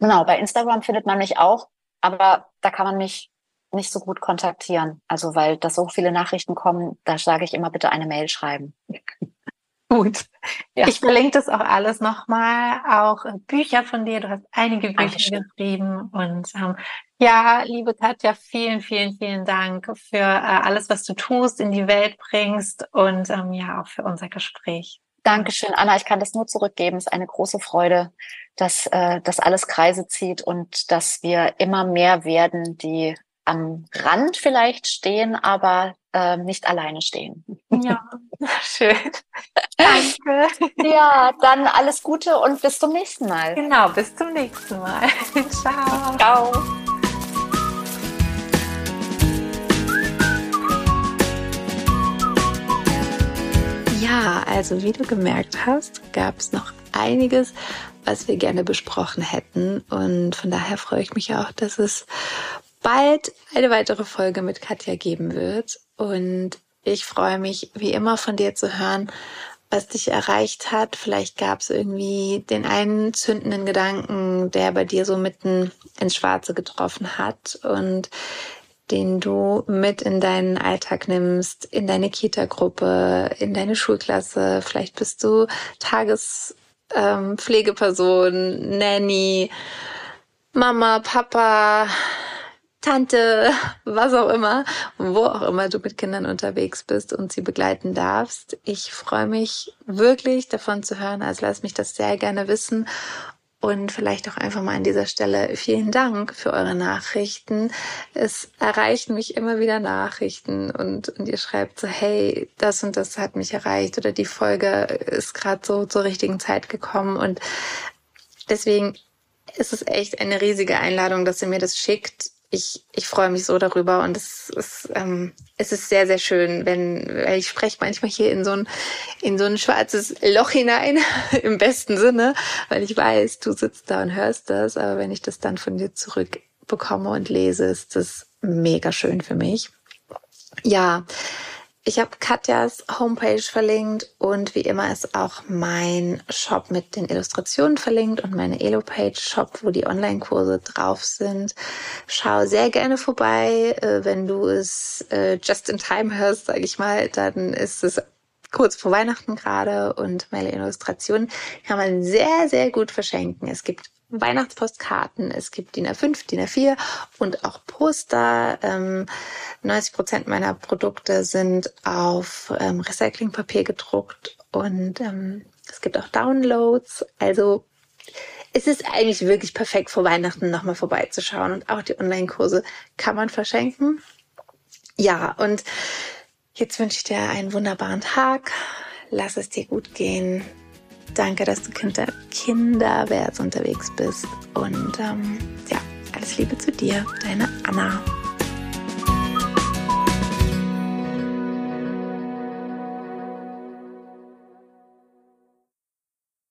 genau, bei Instagram findet man mich auch, aber da kann man mich nicht so gut kontaktieren. Also weil da so viele Nachrichten kommen, da sage ich immer bitte eine Mail schreiben. [laughs] Gut. Ja. Ich verlinke das auch alles nochmal, auch Bücher von dir. Du hast einige Bücher Dankeschön. geschrieben und ähm, ja, liebe Katja, vielen, vielen, vielen Dank für äh, alles, was du tust, in die Welt bringst und ähm, ja auch für unser Gespräch. Dankeschön, Anna. Ich kann das nur zurückgeben. Es ist eine große Freude, dass äh, das alles Kreise zieht und dass wir immer mehr werden, die am Rand vielleicht stehen, aber äh, nicht alleine stehen. Ja, [laughs] schön. Danke. Ja, dann alles Gute und bis zum nächsten Mal. Genau, bis zum nächsten Mal. [laughs] Ciao. Ciao. Ja, also wie du gemerkt hast, gab es noch einiges, was wir gerne besprochen hätten. Und von daher freue ich mich auch, dass es bald eine weitere Folge mit Katja geben wird. Und ich freue mich, wie immer, von dir zu hören, was dich erreicht hat. Vielleicht gab es irgendwie den einen zündenden Gedanken, der bei dir so mitten ins Schwarze getroffen hat und den du mit in deinen Alltag nimmst, in deine Kita-Gruppe, in deine Schulklasse. Vielleicht bist du Tagespflegeperson, ähm, Nanny, Mama, Papa, Tante, [laughs] was auch immer, wo auch immer du mit Kindern unterwegs bist und sie begleiten darfst. Ich freue mich wirklich davon zu hören, also lass mich das sehr gerne wissen. Und vielleicht auch einfach mal an dieser Stelle vielen Dank für eure Nachrichten. Es erreichen mich immer wieder Nachrichten und, und ihr schreibt so, hey, das und das hat mich erreicht oder die Folge ist gerade so zur richtigen Zeit gekommen. Und deswegen ist es echt eine riesige Einladung, dass ihr mir das schickt ich, ich freue mich so darüber und es ist, ähm, es ist sehr, sehr schön, wenn, ich spreche manchmal hier in so ein, in so ein schwarzes Loch hinein, [laughs] im besten Sinne, weil ich weiß, du sitzt da und hörst das, aber wenn ich das dann von dir zurück bekomme und lese, ist das mega schön für mich. Ja, ich habe Katjas Homepage verlinkt und wie immer ist auch mein Shop mit den Illustrationen verlinkt und meine Elo-Page Shop, wo die Online-Kurse drauf sind. Schau sehr gerne vorbei. Äh, wenn du es äh, just in time hörst, sage ich mal, dann ist es kurz vor Weihnachten gerade und meine Illustrationen kann man sehr, sehr gut verschenken. Es gibt Weihnachtspostkarten, es gibt DIN A5, DIN A4 und auch Poster. Ähm, 90 Prozent meiner Produkte sind auf ähm, Recyclingpapier gedruckt und ähm, es gibt auch Downloads. Also es ist eigentlich wirklich perfekt vor Weihnachten nochmal vorbeizuschauen und auch die Online-Kurse kann man verschenken. Ja, und jetzt wünsche ich dir einen wunderbaren Tag. Lass es dir gut gehen. Danke, dass du Kinder, kinderwärts unterwegs bist. Und ähm, ja, alles Liebe zu dir, deine Anna.